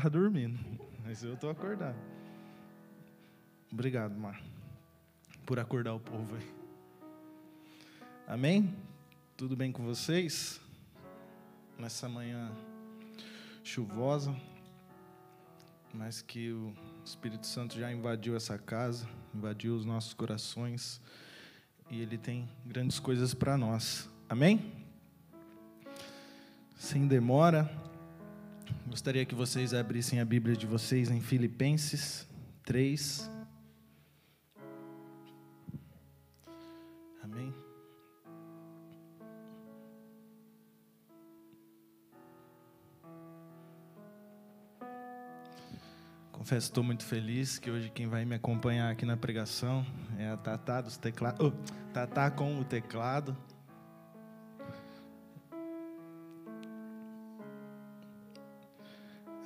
estava dormindo, mas eu estou acordado. Obrigado, Mar, por acordar o povo aí. Amém? Tudo bem com vocês? Nessa manhã chuvosa, mas que o Espírito Santo já invadiu essa casa, invadiu os nossos corações e ele tem grandes coisas para nós. Amém? Sem demora, gostaria que vocês abrissem a Bíblia de vocês em Filipenses 3. Amém? Confesso estou muito feliz que hoje quem vai me acompanhar aqui na pregação é a Tatá dos teclados. Oh, Tatá com o teclado.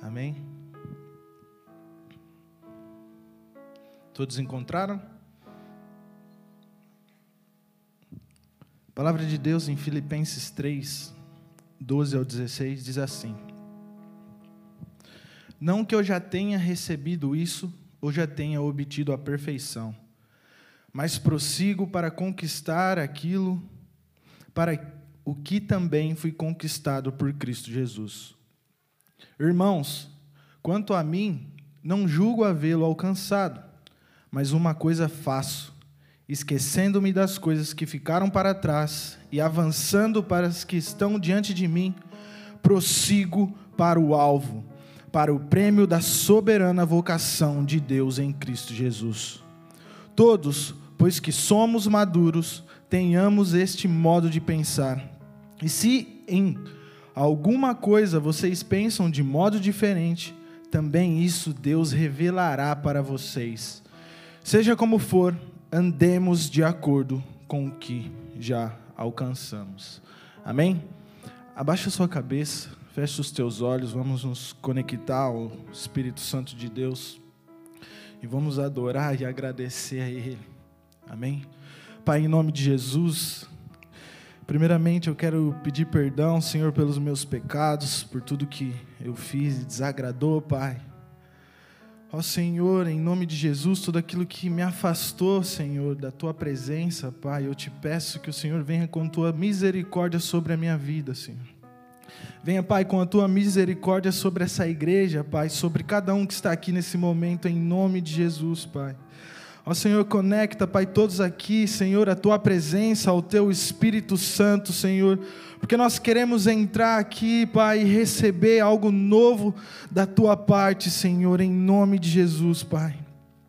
Amém? Todos encontraram? A palavra de Deus em Filipenses 3, 12 ao 16 diz assim: Não que eu já tenha recebido isso ou já tenha obtido a perfeição, mas prossigo para conquistar aquilo para o que também fui conquistado por Cristo Jesus. Irmãos, quanto a mim, não julgo havê-lo alcançado, mas uma coisa faço, esquecendo-me das coisas que ficaram para trás e avançando para as que estão diante de mim, prossigo para o alvo, para o prêmio da soberana vocação de Deus em Cristo Jesus. Todos, pois que somos maduros, tenhamos este modo de pensar. E se em alguma coisa vocês pensam de modo diferente, também isso Deus revelará para vocês. Seja como for, andemos de acordo com o que já alcançamos. Amém? Abaixa sua cabeça, feche os teus olhos, vamos nos conectar ao Espírito Santo de Deus e vamos adorar e agradecer a Ele. Amém? Pai, em nome de Jesus. Primeiramente, eu quero pedir perdão, Senhor, pelos meus pecados, por tudo que eu fiz e desagradou, Pai. Ó Senhor, em nome de Jesus, tudo aquilo que me afastou, Senhor, da tua presença, Pai, eu te peço que o Senhor venha com tua misericórdia sobre a minha vida, Senhor. Venha, Pai, com a tua misericórdia sobre essa igreja, Pai, sobre cada um que está aqui nesse momento, em nome de Jesus, Pai. Ó Senhor, conecta, Pai, todos aqui, Senhor, a tua presença, ao teu Espírito Santo, Senhor, porque nós queremos entrar aqui, Pai, e receber algo novo da tua parte, Senhor, em nome de Jesus, Pai.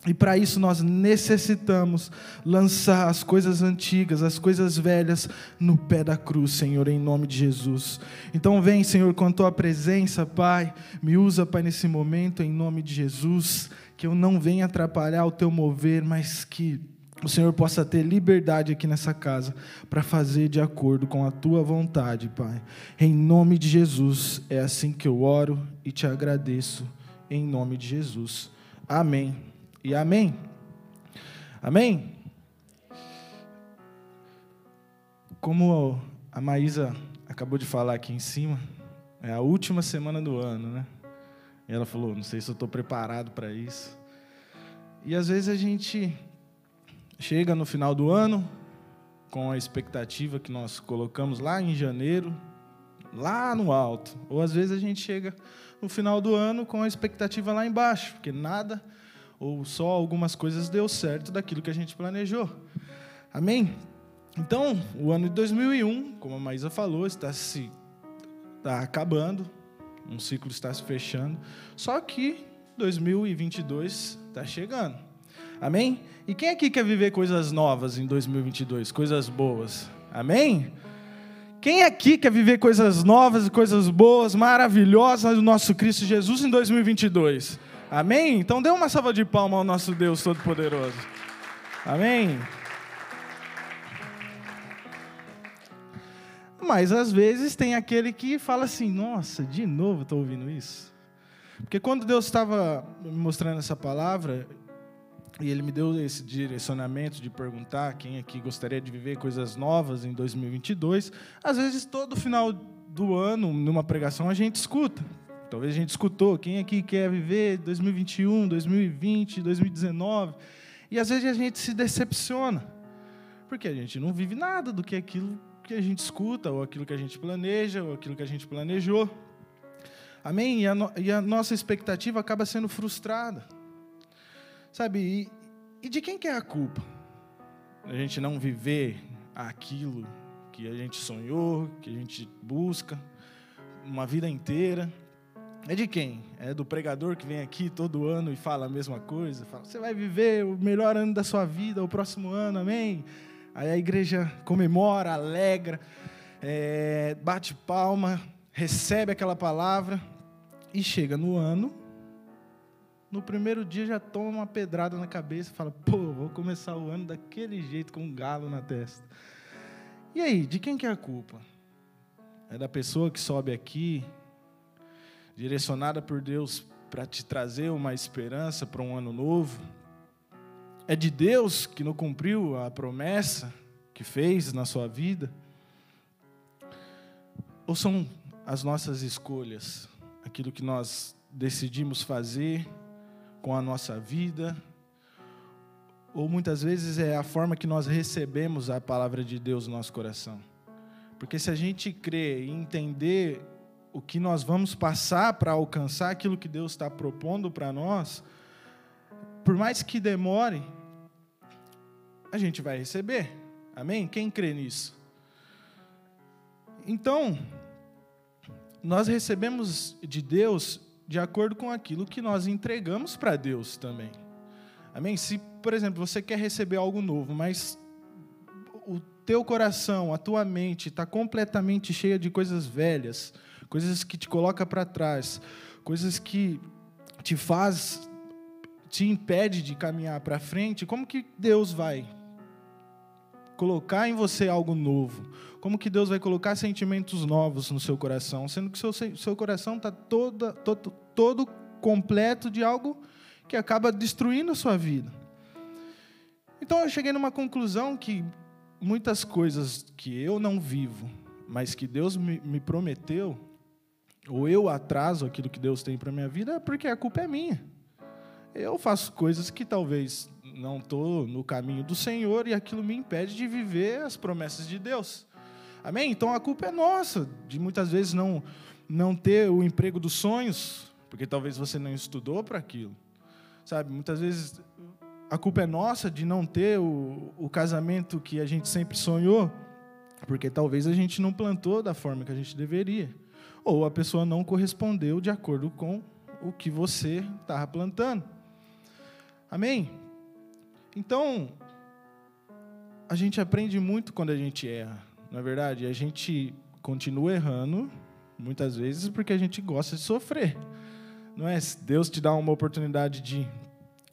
E para isso nós necessitamos lançar as coisas antigas, as coisas velhas no pé da cruz, Senhor, em nome de Jesus. Então vem, Senhor, com a tua presença, Pai, me usa, Pai, nesse momento, em nome de Jesus que eu não venha atrapalhar o teu mover, mas que o Senhor possa ter liberdade aqui nessa casa para fazer de acordo com a tua vontade, Pai. Em nome de Jesus, é assim que eu oro e te agradeço, em nome de Jesus. Amém e amém. Amém? Como a Maísa acabou de falar aqui em cima, é a última semana do ano, né? E ela falou: Não sei se eu estou preparado para isso. E às vezes a gente chega no final do ano com a expectativa que nós colocamos lá em janeiro, lá no alto. Ou às vezes a gente chega no final do ano com a expectativa lá embaixo, porque nada ou só algumas coisas deu certo daquilo que a gente planejou. Amém? Então, o ano de 2001, como a Maísa falou, está se está acabando um ciclo está se fechando. Só que 2022 está chegando. Amém? E quem aqui quer viver coisas novas em 2022, coisas boas? Amém? Quem aqui quer viver coisas novas e coisas boas, maravilhosas do nosso Cristo Jesus em 2022? Amém? Então dê uma salva de palmas ao nosso Deus Todo-Poderoso. Amém? Mas às vezes tem aquele que fala assim: nossa, de novo estou ouvindo isso. Porque quando Deus estava me mostrando essa palavra, e Ele me deu esse direcionamento de perguntar quem aqui gostaria de viver coisas novas em 2022, às vezes todo final do ano, numa pregação, a gente escuta. Talvez a gente escutou, quem aqui quer viver 2021, 2020, 2019? E às vezes a gente se decepciona, porque a gente não vive nada do que aquilo que a gente escuta, ou aquilo que a gente planeja, ou aquilo que a gente planejou. Amém? E a, no, e a nossa expectativa acaba sendo frustrada. Sabe? E, e de quem que é a culpa? A gente não viver aquilo que a gente sonhou, que a gente busca, uma vida inteira. É de quem? É do pregador que vem aqui todo ano e fala a mesma coisa? Fala, você vai viver o melhor ano da sua vida, o próximo ano, amém? Aí a igreja comemora, alegra, é, bate palma, recebe aquela palavra e chega no ano, no primeiro dia já toma uma pedrada na cabeça e fala: pô, vou começar o ano daquele jeito com um galo na testa. E aí, de quem que é a culpa? É da pessoa que sobe aqui, direcionada por Deus para te trazer uma esperança para um ano novo? É de Deus que não cumpriu a promessa que fez na sua vida? Ou são as nossas escolhas, aquilo que nós decidimos fazer com a nossa vida? Ou muitas vezes é a forma que nós recebemos a palavra de Deus no nosso coração? Porque se a gente crer e entender o que nós vamos passar para alcançar aquilo que Deus está propondo para nós, por mais que demore, a gente vai receber. Amém? Quem crê nisso? Então, nós recebemos de Deus de acordo com aquilo que nós entregamos para Deus também. Amém? Se, por exemplo, você quer receber algo novo, mas o teu coração, a tua mente está completamente cheia de coisas velhas, coisas que te coloca para trás, coisas que te faz, te impede de caminhar para frente, como que Deus vai colocar em você algo novo? Como que Deus vai colocar sentimentos novos no seu coração, sendo que seu seu coração está todo, todo todo completo de algo que acaba destruindo a sua vida? Então eu cheguei numa conclusão que muitas coisas que eu não vivo, mas que Deus me, me prometeu, ou eu atraso aquilo que Deus tem para minha vida, é porque a culpa é minha. Eu faço coisas que talvez não estou no caminho do Senhor e aquilo me impede de viver as promessas de Deus. Amém? Então a culpa é nossa, de muitas vezes não, não ter o emprego dos sonhos, porque talvez você não estudou para aquilo. Sabe, muitas vezes a culpa é nossa de não ter o, o casamento que a gente sempre sonhou, porque talvez a gente não plantou da forma que a gente deveria. Ou a pessoa não correspondeu de acordo com o que você estava plantando. Amém? Então, a gente aprende muito quando a gente erra, não é verdade? A gente continua errando, muitas vezes, porque a gente gosta de sofrer. Não é? Deus te dá uma oportunidade de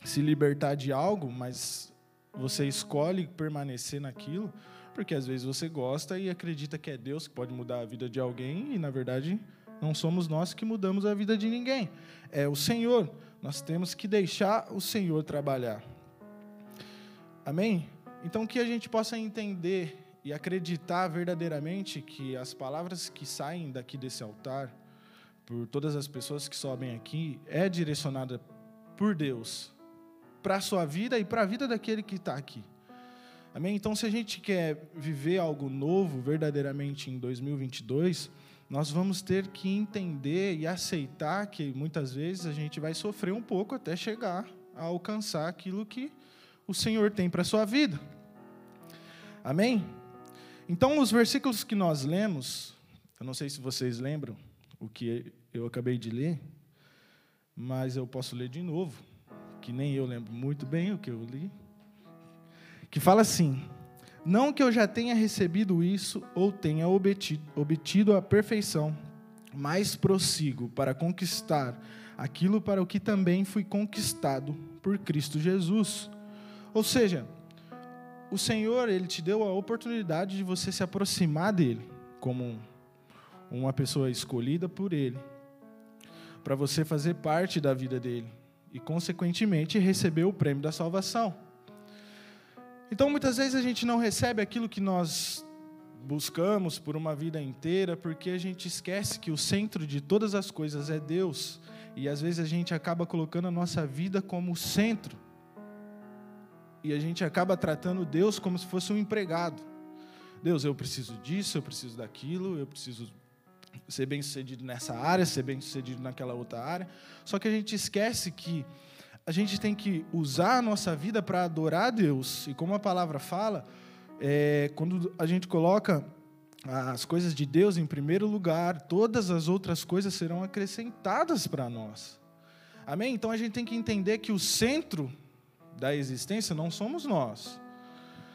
se libertar de algo, mas você escolhe permanecer naquilo, porque às vezes você gosta e acredita que é Deus que pode mudar a vida de alguém e na verdade não somos nós que mudamos a vida de ninguém. É o Senhor. Nós temos que deixar o Senhor trabalhar. Amém? Então que a gente possa entender e acreditar verdadeiramente que as palavras que saem daqui desse altar, por todas as pessoas que sobem aqui, é direcionada por Deus para a sua vida e para a vida daquele que está aqui. Amém? Então, se a gente quer viver algo novo verdadeiramente em 2022, nós vamos ter que entender e aceitar que muitas vezes a gente vai sofrer um pouco até chegar a alcançar aquilo que o Senhor tem para a sua vida. Amém? Então, os versículos que nós lemos, eu não sei se vocês lembram o que eu acabei de ler, mas eu posso ler de novo que nem eu lembro muito bem o que eu li, que fala assim: Não que eu já tenha recebido isso ou tenha obtido, a perfeição, mas prossigo para conquistar aquilo para o que também fui conquistado por Cristo Jesus. Ou seja, o Senhor, ele te deu a oportunidade de você se aproximar dele como uma pessoa escolhida por ele, para você fazer parte da vida dele e, consequentemente, receber o prêmio da salvação. Então, muitas vezes a gente não recebe aquilo que nós buscamos por uma vida inteira porque a gente esquece que o centro de todas as coisas é Deus. E às vezes a gente acaba colocando a nossa vida como centro. E a gente acaba tratando Deus como se fosse um empregado. Deus, eu preciso disso, eu preciso daquilo, eu preciso ser bem sucedido nessa área, ser bem sucedido naquela outra área. Só que a gente esquece que a gente tem que usar a nossa vida para adorar Deus. E como a palavra fala, é, quando a gente coloca as coisas de Deus em primeiro lugar, todas as outras coisas serão acrescentadas para nós. Amém? Então a gente tem que entender que o centro da existência não somos nós.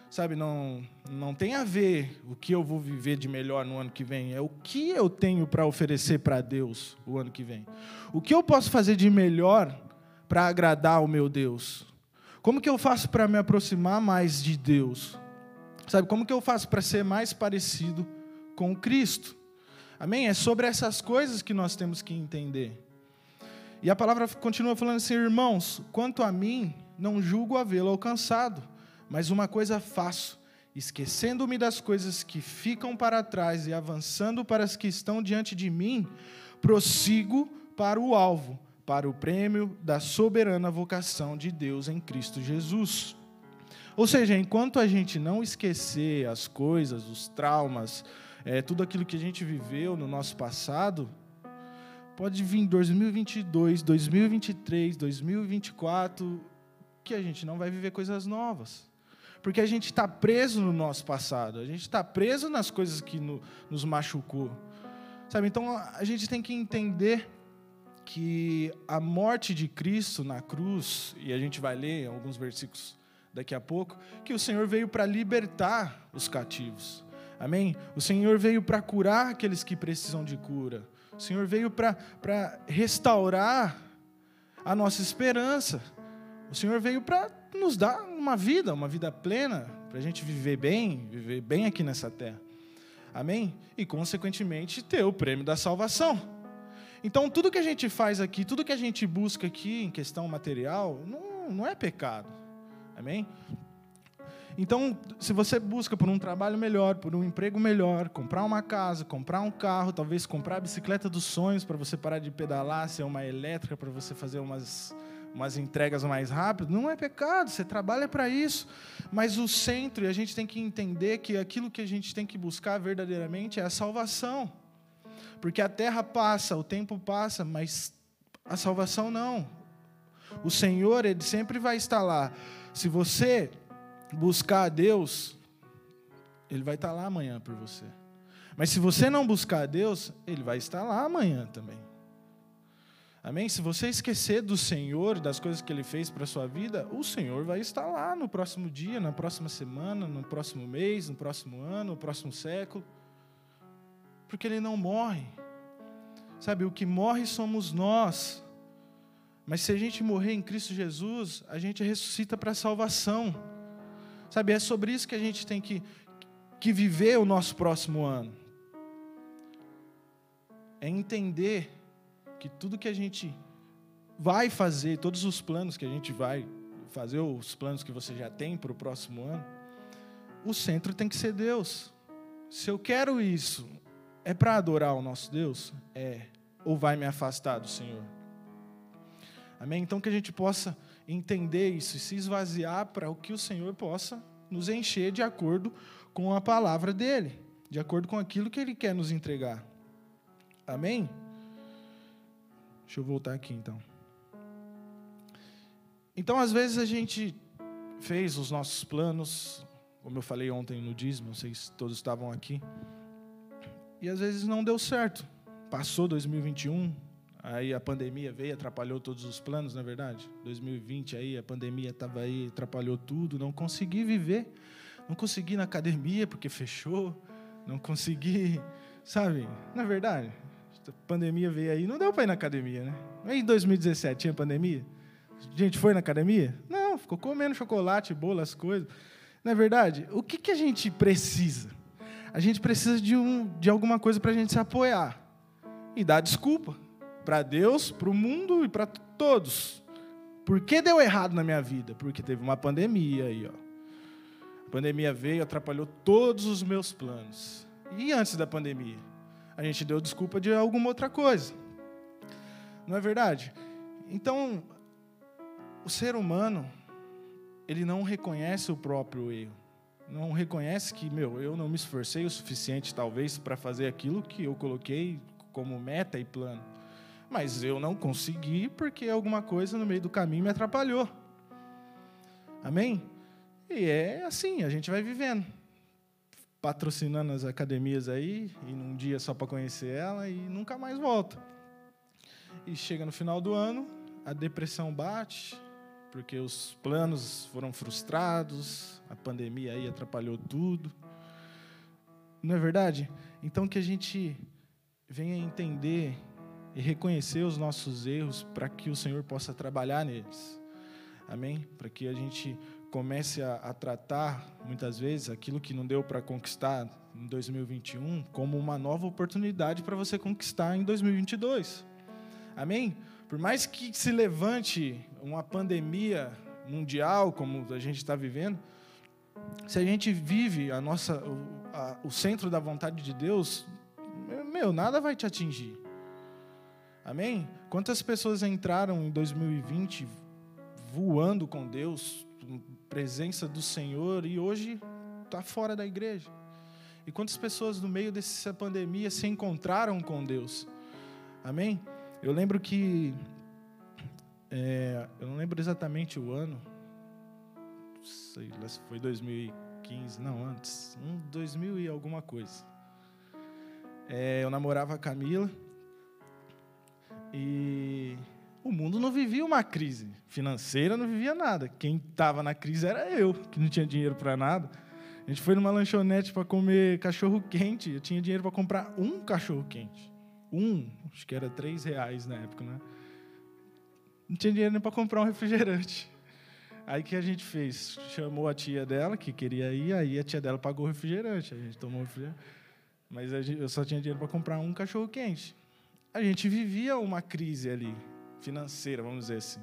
Sabe, não, não tem a ver o que eu vou viver de melhor no ano que vem, é o que eu tenho para oferecer para Deus o ano que vem. O que eu posso fazer de melhor para agradar o meu Deus? Como que eu faço para me aproximar mais de Deus? Sabe, como que eu faço para ser mais parecido com Cristo? Amém? É sobre essas coisas que nós temos que entender. E a palavra continua falando assim, irmãos, quanto a mim, não julgo havê-lo alcançado mas uma coisa faço, esquecendo-me das coisas que ficam para trás e avançando para as que estão diante de mim, prossigo para o alvo, para o prêmio da soberana vocação de Deus em Cristo Jesus. Ou seja, enquanto a gente não esquecer as coisas, os traumas, é, tudo aquilo que a gente viveu no nosso passado, pode vir 2022, 2023, 2024, que a gente não vai viver coisas novas porque a gente está preso no nosso passado, a gente está preso nas coisas que no, nos machucou. Sabe? Então a gente tem que entender que a morte de Cristo na cruz, e a gente vai ler alguns versículos daqui a pouco, que o Senhor veio para libertar os cativos. Amém? O Senhor veio para curar aqueles que precisam de cura. O Senhor veio para restaurar a nossa esperança. O Senhor veio para nos dar uma vida, uma vida plena, para a gente viver bem, viver bem aqui nessa terra. Amém? E, consequentemente, ter o prêmio da salvação. Então, tudo que a gente faz aqui, tudo que a gente busca aqui em questão material, não, não é pecado. Amém? Então, se você busca por um trabalho melhor, por um emprego melhor, comprar uma casa, comprar um carro, talvez comprar a bicicleta dos sonhos para você parar de pedalar, ser uma elétrica para você fazer umas umas entregas mais rápidas, não é pecado, você trabalha para isso. Mas o centro, e a gente tem que entender que aquilo que a gente tem que buscar verdadeiramente é a salvação. Porque a terra passa, o tempo passa, mas a salvação não. O Senhor, Ele sempre vai estar lá. Se você buscar a Deus, Ele vai estar lá amanhã por você. Mas se você não buscar a Deus, Ele vai estar lá amanhã também. Amém? Se você esquecer do Senhor, das coisas que Ele fez para a sua vida, o Senhor vai estar lá no próximo dia, na próxima semana, no próximo mês, no próximo ano, no próximo século. Porque Ele não morre. Sabe, o que morre somos nós. Mas se a gente morrer em Cristo Jesus, a gente ressuscita para a salvação. Sabe, é sobre isso que a gente tem que, que viver o nosso próximo ano. É entender que tudo que a gente vai fazer, todos os planos que a gente vai fazer, os planos que você já tem para o próximo ano, o centro tem que ser Deus. Se eu quero isso, é para adorar o nosso Deus? É. Ou vai me afastar do Senhor? Amém? Então que a gente possa entender isso e se esvaziar para o que o Senhor possa nos encher de acordo com a palavra dele, de acordo com aquilo que ele quer nos entregar. Amém? Deixa eu voltar aqui então. Então, às vezes a gente fez os nossos planos, como eu falei ontem no dízimo, se todos estavam aqui, e às vezes não deu certo. Passou 2021, aí a pandemia veio, atrapalhou todos os planos, na é verdade. 2020 aí a pandemia estava aí, atrapalhou tudo, não consegui viver, não consegui ir na academia porque fechou, não consegui, sabe? Na é verdade, a pandemia veio aí, não deu para ir na academia, né? Em 2017 tinha pandemia? A gente foi na academia? Não, ficou comendo chocolate, bolo, as coisas. Não é verdade? O que, que a gente precisa? A gente precisa de, um, de alguma coisa para a gente se apoiar e dar desculpa para Deus, para o mundo e para todos. Por que deu errado na minha vida? Porque teve uma pandemia aí, ó. A pandemia veio, atrapalhou todos os meus planos. E antes da pandemia? A gente deu desculpa de alguma outra coisa. Não é verdade? Então, o ser humano, ele não reconhece o próprio erro. Não reconhece que, meu, eu não me esforcei o suficiente, talvez, para fazer aquilo que eu coloquei como meta e plano. Mas eu não consegui porque alguma coisa no meio do caminho me atrapalhou. Amém? E é assim, a gente vai vivendo. Patrocinando as academias aí, e num dia só para conhecer ela e nunca mais volta. E chega no final do ano, a depressão bate, porque os planos foram frustrados, a pandemia aí atrapalhou tudo. Não é verdade? Então que a gente venha entender e reconhecer os nossos erros para que o Senhor possa trabalhar neles. Amém? Para que a gente comece a, a, tratar, muitas vezes, aquilo que não deu para conquistar em 2021 como uma nova oportunidade para você conquistar em 2022. Amém? Por mais que se levante uma pandemia mundial, como a gente está vivendo, se a gente vive a nossa, o, a, o centro da vontade de Deus, meu, nada vai te atingir. Amém? Quantas pessoas entraram em 2020 voando com Deus, presença do Senhor, e hoje está fora da igreja? E quantas pessoas no meio dessa pandemia se encontraram com Deus? Amém? Eu lembro que. É, eu não lembro exatamente o ano. Sei lá se foi 2015, não, antes. Um 2000 e alguma coisa. É, eu namorava a Camila. E o mundo não vivia uma crise financeira, não vivia nada. Quem estava na crise era eu, que não tinha dinheiro para nada. A gente foi numa lanchonete para comer cachorro quente. Eu tinha dinheiro para comprar um cachorro quente. Um, acho que era três reais na época, né? Não tinha dinheiro nem para comprar um refrigerante. Aí que a gente fez? Chamou a tia dela, que queria ir, aí a tia dela pagou o refrigerante. A gente tomou o refrigerante. Mas eu só tinha dinheiro para comprar um cachorro quente. A gente vivia uma crise ali, financeira, vamos dizer assim.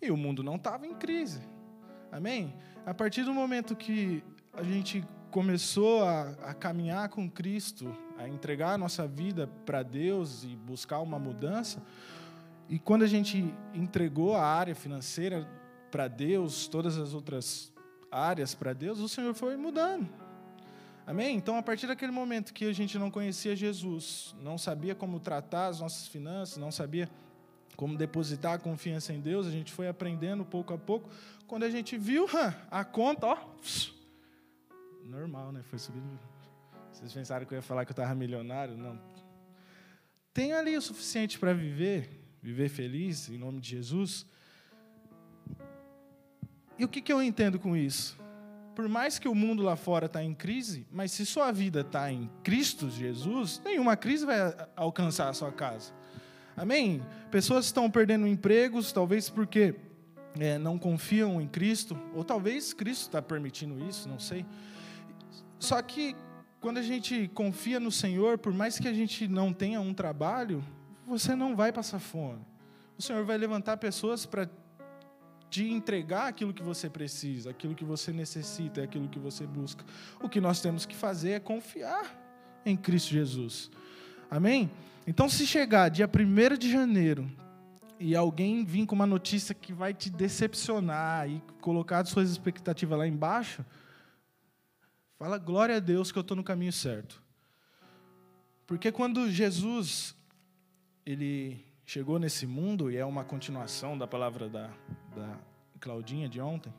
E o mundo não estava em crise. Amém? A partir do momento que a gente começou a, a caminhar com Cristo, a entregar a nossa vida para Deus e buscar uma mudança, e quando a gente entregou a área financeira para Deus, todas as outras áreas para Deus, o Senhor foi mudando. Amém? Então, a partir daquele momento que a gente não conhecia Jesus, não sabia como tratar as nossas finanças, não sabia como depositar a confiança em Deus, a gente foi aprendendo pouco a pouco. Quando a gente viu a conta, ó, normal, né? Foi subindo. Vocês pensaram que eu ia falar que eu estava milionário? Não. Tem ali o suficiente para viver, viver feliz, em nome de Jesus. E o que, que eu entendo com isso? Por mais que o mundo lá fora está em crise, mas se sua vida está em Cristo Jesus, nenhuma crise vai alcançar a sua casa. Amém? Pessoas estão perdendo empregos, talvez porque é, não confiam em Cristo, ou talvez Cristo está permitindo isso, não sei. Só que quando a gente confia no Senhor, por mais que a gente não tenha um trabalho, você não vai passar fome. O Senhor vai levantar pessoas para te entregar aquilo que você precisa, aquilo que você necessita, aquilo que você busca. O que nós temos que fazer é confiar em Cristo Jesus. Amém? Então, se chegar dia 1 de janeiro e alguém vir com uma notícia que vai te decepcionar e colocar as suas expectativas lá embaixo, Fala glória a Deus que eu estou no caminho certo. Porque quando Jesus ele chegou nesse mundo, e é uma continuação da palavra da, da Claudinha de ontem,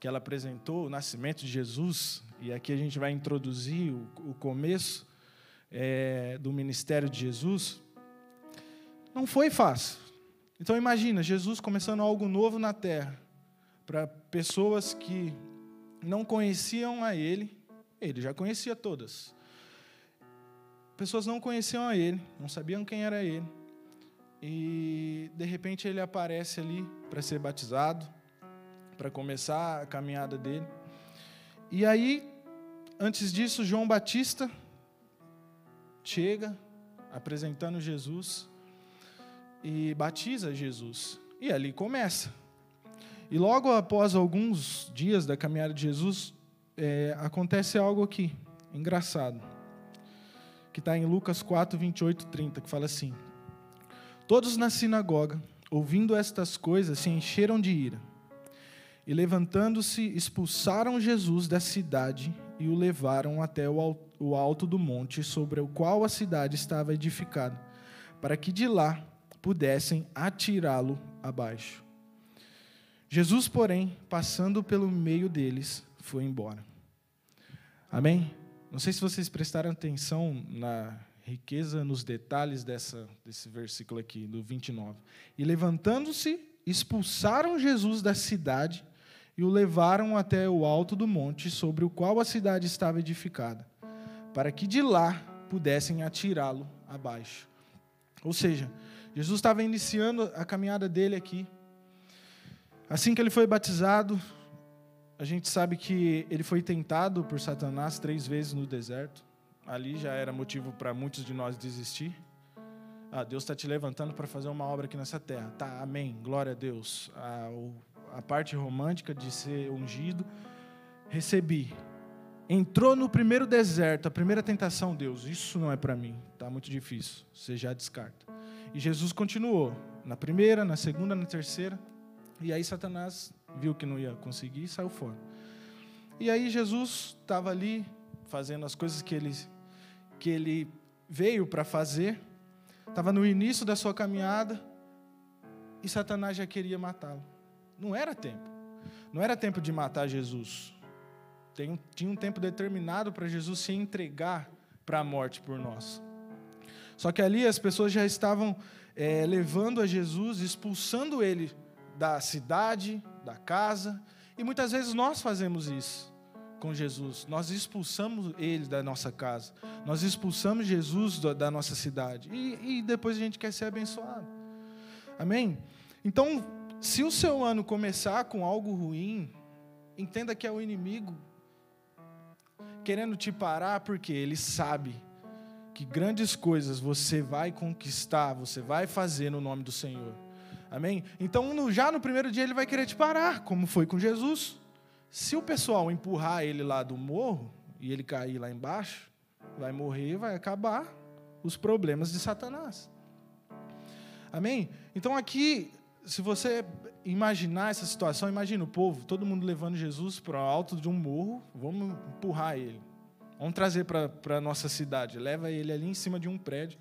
que ela apresentou o nascimento de Jesus, e aqui a gente vai introduzir o, o começo é, do ministério de Jesus, não foi fácil. Então imagina, Jesus começando algo novo na terra, para pessoas que não conheciam a Ele, ele já conhecia todas. Pessoas não conheciam a ele, não sabiam quem era ele. E de repente ele aparece ali para ser batizado, para começar a caminhada dele. E aí, antes disso, João Batista chega apresentando Jesus e batiza Jesus. E ali começa. E logo após alguns dias da caminhada de Jesus, é, acontece algo aqui, engraçado, que está em Lucas 4, 28, 30, que fala assim: Todos na sinagoga, ouvindo estas coisas, se encheram de ira. E levantando-se, expulsaram Jesus da cidade e o levaram até o alto do monte sobre o qual a cidade estava edificada, para que de lá pudessem atirá-lo abaixo. Jesus, porém, passando pelo meio deles, foi embora. Amém? Não sei se vocês prestaram atenção na riqueza, nos detalhes dessa, desse versículo aqui, do 29. E levantando-se, expulsaram Jesus da cidade e o levaram até o alto do monte sobre o qual a cidade estava edificada, para que de lá pudessem atirá-lo abaixo. Ou seja, Jesus estava iniciando a caminhada dele aqui. Assim que ele foi batizado, a gente sabe que ele foi tentado por Satanás três vezes no deserto. Ali já era motivo para muitos de nós desistir. Ah, Deus está te levantando para fazer uma obra aqui nessa terra. Tá, amém. Glória a Deus. Ah, o a parte romântica de ser ungido, recebi. Entrou no primeiro deserto, a primeira tentação, Deus, isso não é para mim, está muito difícil, você já descarta. E Jesus continuou, na primeira, na segunda, na terceira, e aí Satanás viu que não ia conseguir e saiu fora. E aí Jesus estava ali fazendo as coisas que ele, que ele veio para fazer, estava no início da sua caminhada, e Satanás já queria matá-lo. Não era tempo. Não era tempo de matar Jesus. Tinha um tempo determinado para Jesus se entregar para a morte por nós. Só que ali as pessoas já estavam é, levando a Jesus, expulsando ele da cidade, da casa, e muitas vezes nós fazemos isso com Jesus. Nós expulsamos ele da nossa casa, nós expulsamos Jesus da nossa cidade, e, e depois a gente quer ser abençoado. Amém? Então, se o seu ano começar com algo ruim, entenda que é o inimigo querendo te parar, porque ele sabe que grandes coisas você vai conquistar, você vai fazer no nome do Senhor. Amém? Então, já no primeiro dia, ele vai querer te parar, como foi com Jesus. Se o pessoal empurrar ele lá do morro e ele cair lá embaixo, vai morrer, vai acabar os problemas de Satanás. Amém? Então, aqui se você imaginar essa situação, imagina o povo, todo mundo levando Jesus para o alto de um morro, vamos empurrar ele. Vamos trazer para a nossa cidade. Leva ele ali em cima de um prédio.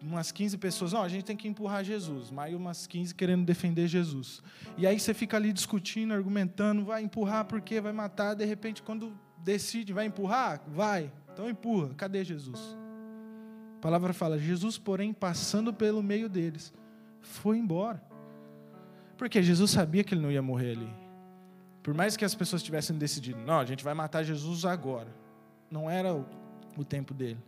Umas 15 pessoas, não, a gente tem que empurrar Jesus. Mais umas 15 querendo defender Jesus. E aí você fica ali discutindo, argumentando, vai empurrar porque vai matar. De repente, quando decide, vai empurrar? Vai. Então empurra. Cadê Jesus? A palavra fala: Jesus, porém, passando pelo meio deles, foi embora. Porque Jesus sabia que ele não ia morrer ali. Por mais que as pessoas tivessem decidido, não, a gente vai matar Jesus agora. Não era o, o tempo dele.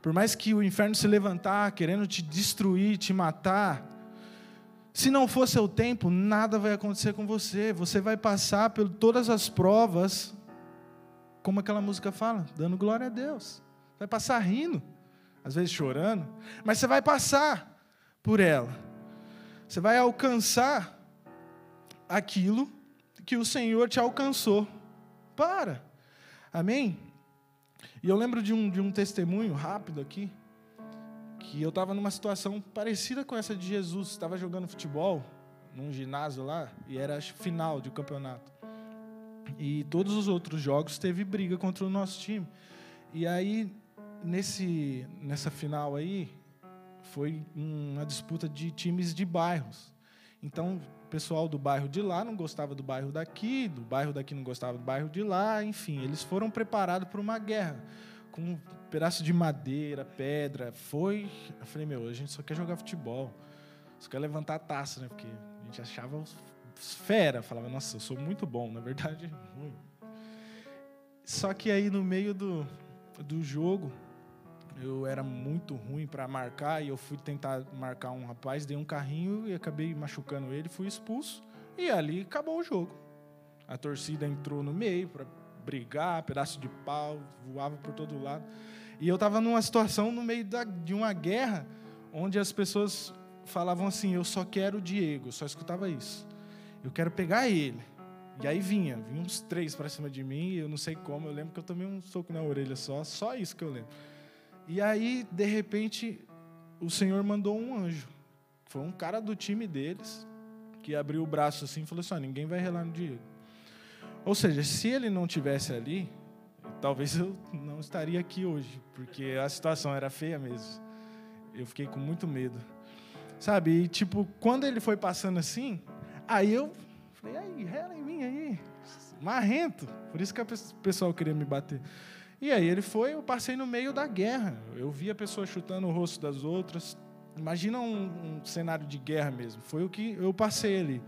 Por mais que o inferno se levantar, querendo te destruir, te matar, se não for seu tempo, nada vai acontecer com você. Você vai passar por todas as provas, como aquela música fala, dando glória a Deus. Vai passar rindo, às vezes chorando, mas você vai passar por ela. Você vai alcançar aquilo que o Senhor te alcançou. Para. Amém? E eu lembro de um, de um testemunho rápido aqui, que eu estava numa situação parecida com essa de Jesus. Estava jogando futebol num ginásio lá, e era final de campeonato. E todos os outros jogos teve briga contra o nosso time. E aí, nesse, nessa final aí, foi uma disputa de times de bairros. Então, pessoal do bairro de lá não gostava do bairro daqui, do bairro daqui não gostava do bairro de lá, enfim, eles foram preparados para uma guerra com um pedaço de madeira, pedra, foi. Eu falei, meu, a gente só quer jogar futebol, só quer levantar a taça, né? Porque a gente achava fera, falava, nossa, eu sou muito bom, na verdade, ruim. Só que aí no meio do, do jogo, eu era muito ruim para marcar e eu fui tentar marcar um rapaz, dei um carrinho e acabei machucando ele, fui expulso e ali acabou o jogo. A torcida entrou no meio para brigar, pedaço de pau, voava por todo lado. E eu estava numa situação no meio da, de uma guerra onde as pessoas falavam assim: Eu só quero o Diego, só escutava isso. Eu quero pegar ele. E aí vinha, vinha uns três para cima de mim, eu não sei como, eu lembro que eu tomei um soco na orelha só, só isso que eu lembro. E aí, de repente, o Senhor mandou um anjo. Foi um cara do time deles que abriu o braço assim e falou assim: ninguém vai relar no Diego. Ou seja, se ele não tivesse ali, talvez eu não estaria aqui hoje, porque a situação era feia mesmo. Eu fiquei com muito medo. Sabe? E tipo, quando ele foi passando assim, aí eu falei: aí, rela em mim aí. Marrento. Por isso que o pessoal queria me bater. E aí ele foi, eu passei no meio da guerra. Eu vi a pessoa chutando o rosto das outras. Imagina um, um cenário de guerra mesmo. Foi o que eu passei ali.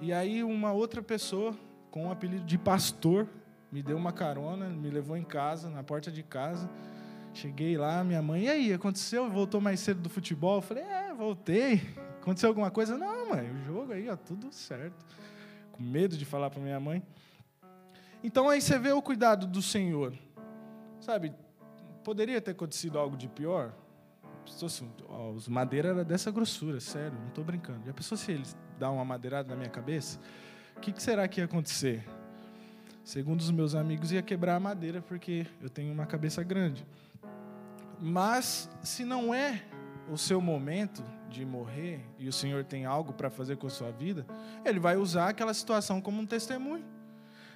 E aí uma outra pessoa com o apelido de pastor me deu uma carona, me levou em casa, na porta de casa. Cheguei lá, minha mãe, e aí, aconteceu? Voltou mais cedo do futebol? Eu falei, é, voltei. Aconteceu alguma coisa? Não, mãe, o jogo aí, ó, tudo certo. Com medo de falar para minha mãe. Então aí você vê o cuidado do Senhor. Sabe, poderia ter acontecido algo de pior? Assim, ó, os madeira era dessa grossura, sério, não estou brincando. Já pensou se eles dão uma madeirada na minha cabeça? O que, que será que ia acontecer? Segundo os meus amigos, ia quebrar a madeira porque eu tenho uma cabeça grande. Mas se não é o seu momento de morrer e o Senhor tem algo para fazer com a sua vida, Ele vai usar aquela situação como um testemunho.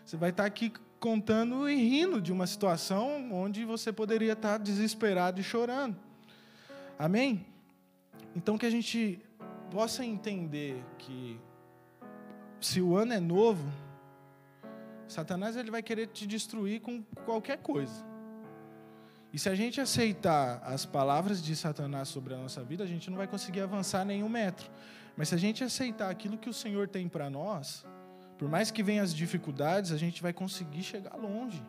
Você vai estar aqui contando e rindo de uma situação onde você poderia estar desesperado e chorando. Amém? Então que a gente possa entender que se o ano é novo, Satanás ele vai querer te destruir com qualquer coisa. E se a gente aceitar as palavras de Satanás sobre a nossa vida, a gente não vai conseguir avançar nenhum metro. Mas se a gente aceitar aquilo que o Senhor tem para nós, por mais que venham as dificuldades, a gente vai conseguir chegar longe,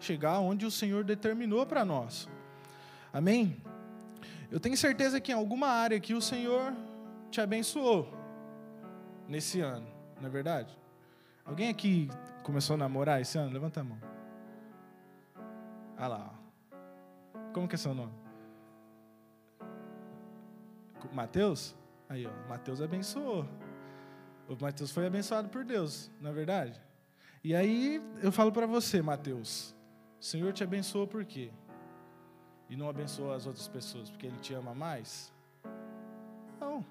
chegar onde o Senhor determinou para nós. Amém? Eu tenho certeza que em alguma área aqui o Senhor te abençoou nesse ano, não é verdade? Alguém aqui começou a namorar esse ano? Levanta a mão. Ah lá. Como que é seu nome? Mateus? Aí, ó. Mateus abençoou. O Mateus foi abençoado por Deus, não é verdade? E aí eu falo para você, Mateus, o Senhor te abençoou por quê? E não abençoou as outras pessoas porque Ele te ama mais? Não.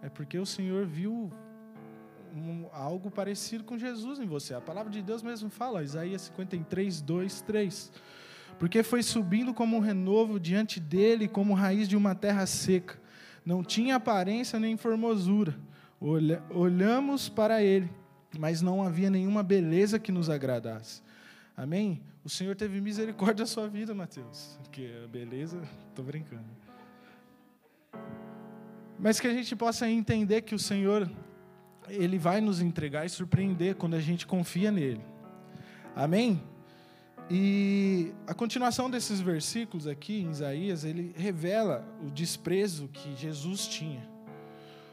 É porque o Senhor viu um, algo parecido com Jesus em você. A palavra de Deus mesmo fala, Isaías 53, 2, 3. Porque foi subindo como um renovo diante dele, como raiz de uma terra seca. Não tinha aparência nem formosura Olha, olhamos para ele, mas não havia nenhuma beleza que nos agradasse. Amém? O Senhor teve misericórdia da sua vida, Mateus. Porque a beleza, estou brincando. Mas que a gente possa entender que o Senhor, Ele vai nos entregar e surpreender quando a gente confia nele. Amém? E a continuação desses versículos aqui em Isaías, ele revela o desprezo que Jesus tinha.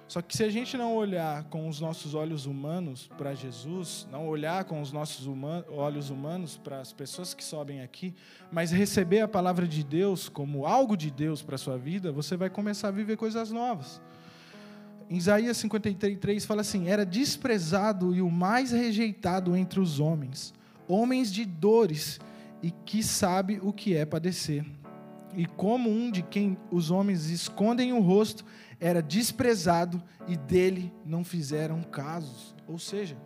Só que se a gente não olhar com os nossos olhos humanos para Jesus, não olhar com os nossos olhos humanos para as pessoas que sobem aqui, mas receber a palavra de Deus como algo de Deus para a sua vida, você vai começar a viver coisas novas. Em Isaías 53 fala assim: Era desprezado e o mais rejeitado entre os homens, homens de dores e que sabe o que é padecer. E como um de quem os homens escondem o rosto, era desprezado e dele não fizeram casos. Ou seja,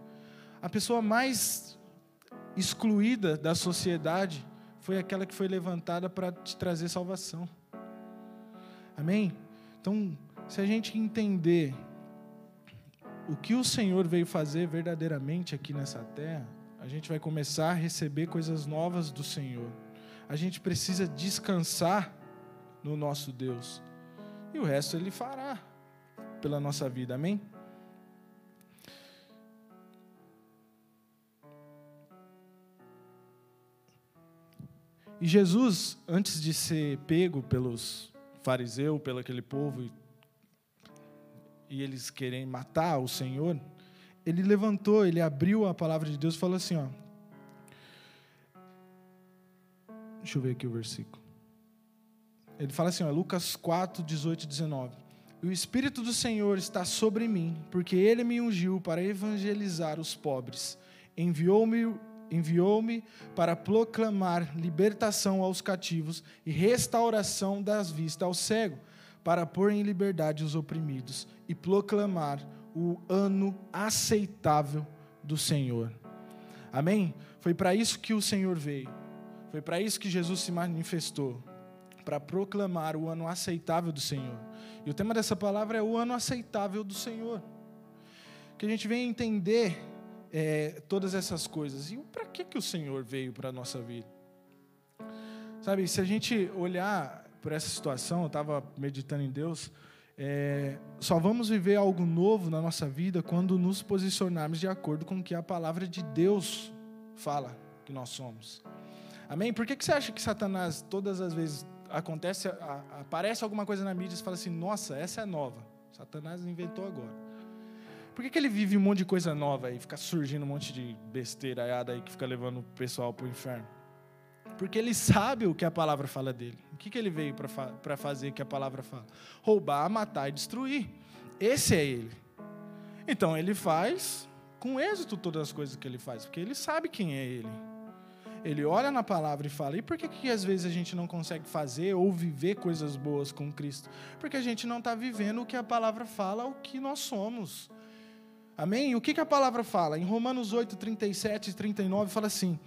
a pessoa mais excluída da sociedade foi aquela que foi levantada para te trazer salvação. Amém? Então, se a gente entender o que o Senhor veio fazer verdadeiramente aqui nessa terra, a gente vai começar a receber coisas novas do Senhor. A gente precisa descansar no nosso Deus e o resto Ele fará pela nossa vida, amém? E Jesus, antes de ser pego pelos fariseus, pelo aquele povo, e, eles querem matar o Senhor, ele levantou, ele abriu a palavra de Deus e falou assim: ó, Deixa eu ver aqui o versículo. Ele fala assim, ó, Lucas 4, 18 e 19. E o Espírito do Senhor está sobre mim, porque ele me ungiu para evangelizar os pobres. Enviou-me enviou-me para proclamar libertação aos cativos e restauração das vistas ao cego, para pôr em liberdade os oprimidos e proclamar o ano aceitável do Senhor. Amém? Foi para isso que o Senhor veio. Foi para isso que Jesus se manifestou para proclamar o ano aceitável do Senhor. E o tema dessa palavra é o ano aceitável do Senhor. Que a gente venha entender é, todas essas coisas. E para que, que o Senhor veio para a nossa vida? Sabe, se a gente olhar por essa situação, eu estava meditando em Deus, é, só vamos viver algo novo na nossa vida quando nos posicionarmos de acordo com o que a palavra de Deus fala que nós somos. Amém? Por que, que você acha que Satanás, todas as vezes acontece, aparece alguma coisa na mídia e fala assim: nossa, essa é nova. Satanás inventou agora. Por que, que ele vive um monte de coisa nova aí, fica surgindo um monte de besteira aí que fica levando o pessoal para o inferno? Porque ele sabe o que a palavra fala dele. O que, que ele veio para fa fazer que a palavra fala? Roubar, matar e destruir. Esse é ele. Então ele faz com êxito todas as coisas que ele faz, porque ele sabe quem é ele. Ele olha na palavra e fala: e por que, que às vezes a gente não consegue fazer ou viver coisas boas com Cristo? Porque a gente não está vivendo o que a palavra fala, o que nós somos. Amém? O que, que a palavra fala? Em Romanos 8, 37 e 39 fala assim: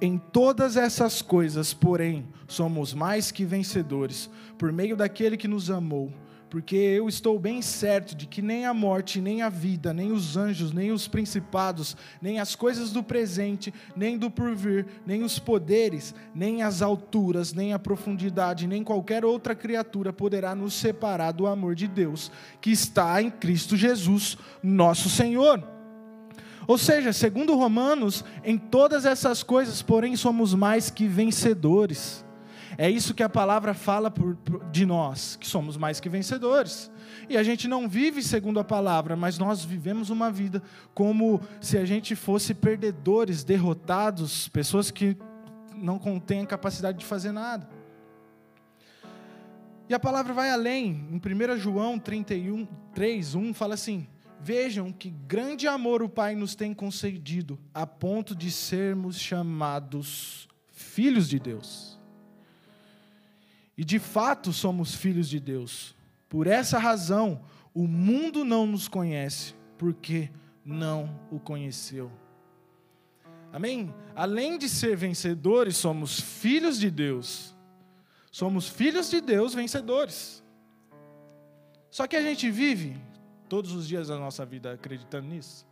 Em todas essas coisas, porém, somos mais que vencedores, por meio daquele que nos amou porque eu estou bem certo de que nem a morte, nem a vida, nem os anjos, nem os principados, nem as coisas do presente, nem do porvir, nem os poderes, nem as alturas, nem a profundidade, nem qualquer outra criatura poderá nos separar do amor de Deus que está em Cristo Jesus, nosso Senhor. Ou seja, segundo Romanos, em todas essas coisas, porém, somos mais que vencedores. É isso que a palavra fala por, por, de nós, que somos mais que vencedores. E a gente não vive segundo a palavra, mas nós vivemos uma vida como se a gente fosse perdedores, derrotados, pessoas que não contêm a capacidade de fazer nada. E a palavra vai além. Em 1 João 31, 3, 1 fala assim: Vejam que grande amor o Pai nos tem concedido, a ponto de sermos chamados filhos de Deus. E de fato somos filhos de Deus. Por essa razão, o mundo não nos conhece, porque não o conheceu. Amém? Além de ser vencedores, somos filhos de Deus. Somos filhos de Deus vencedores. Só que a gente vive todos os dias da nossa vida acreditando nisso.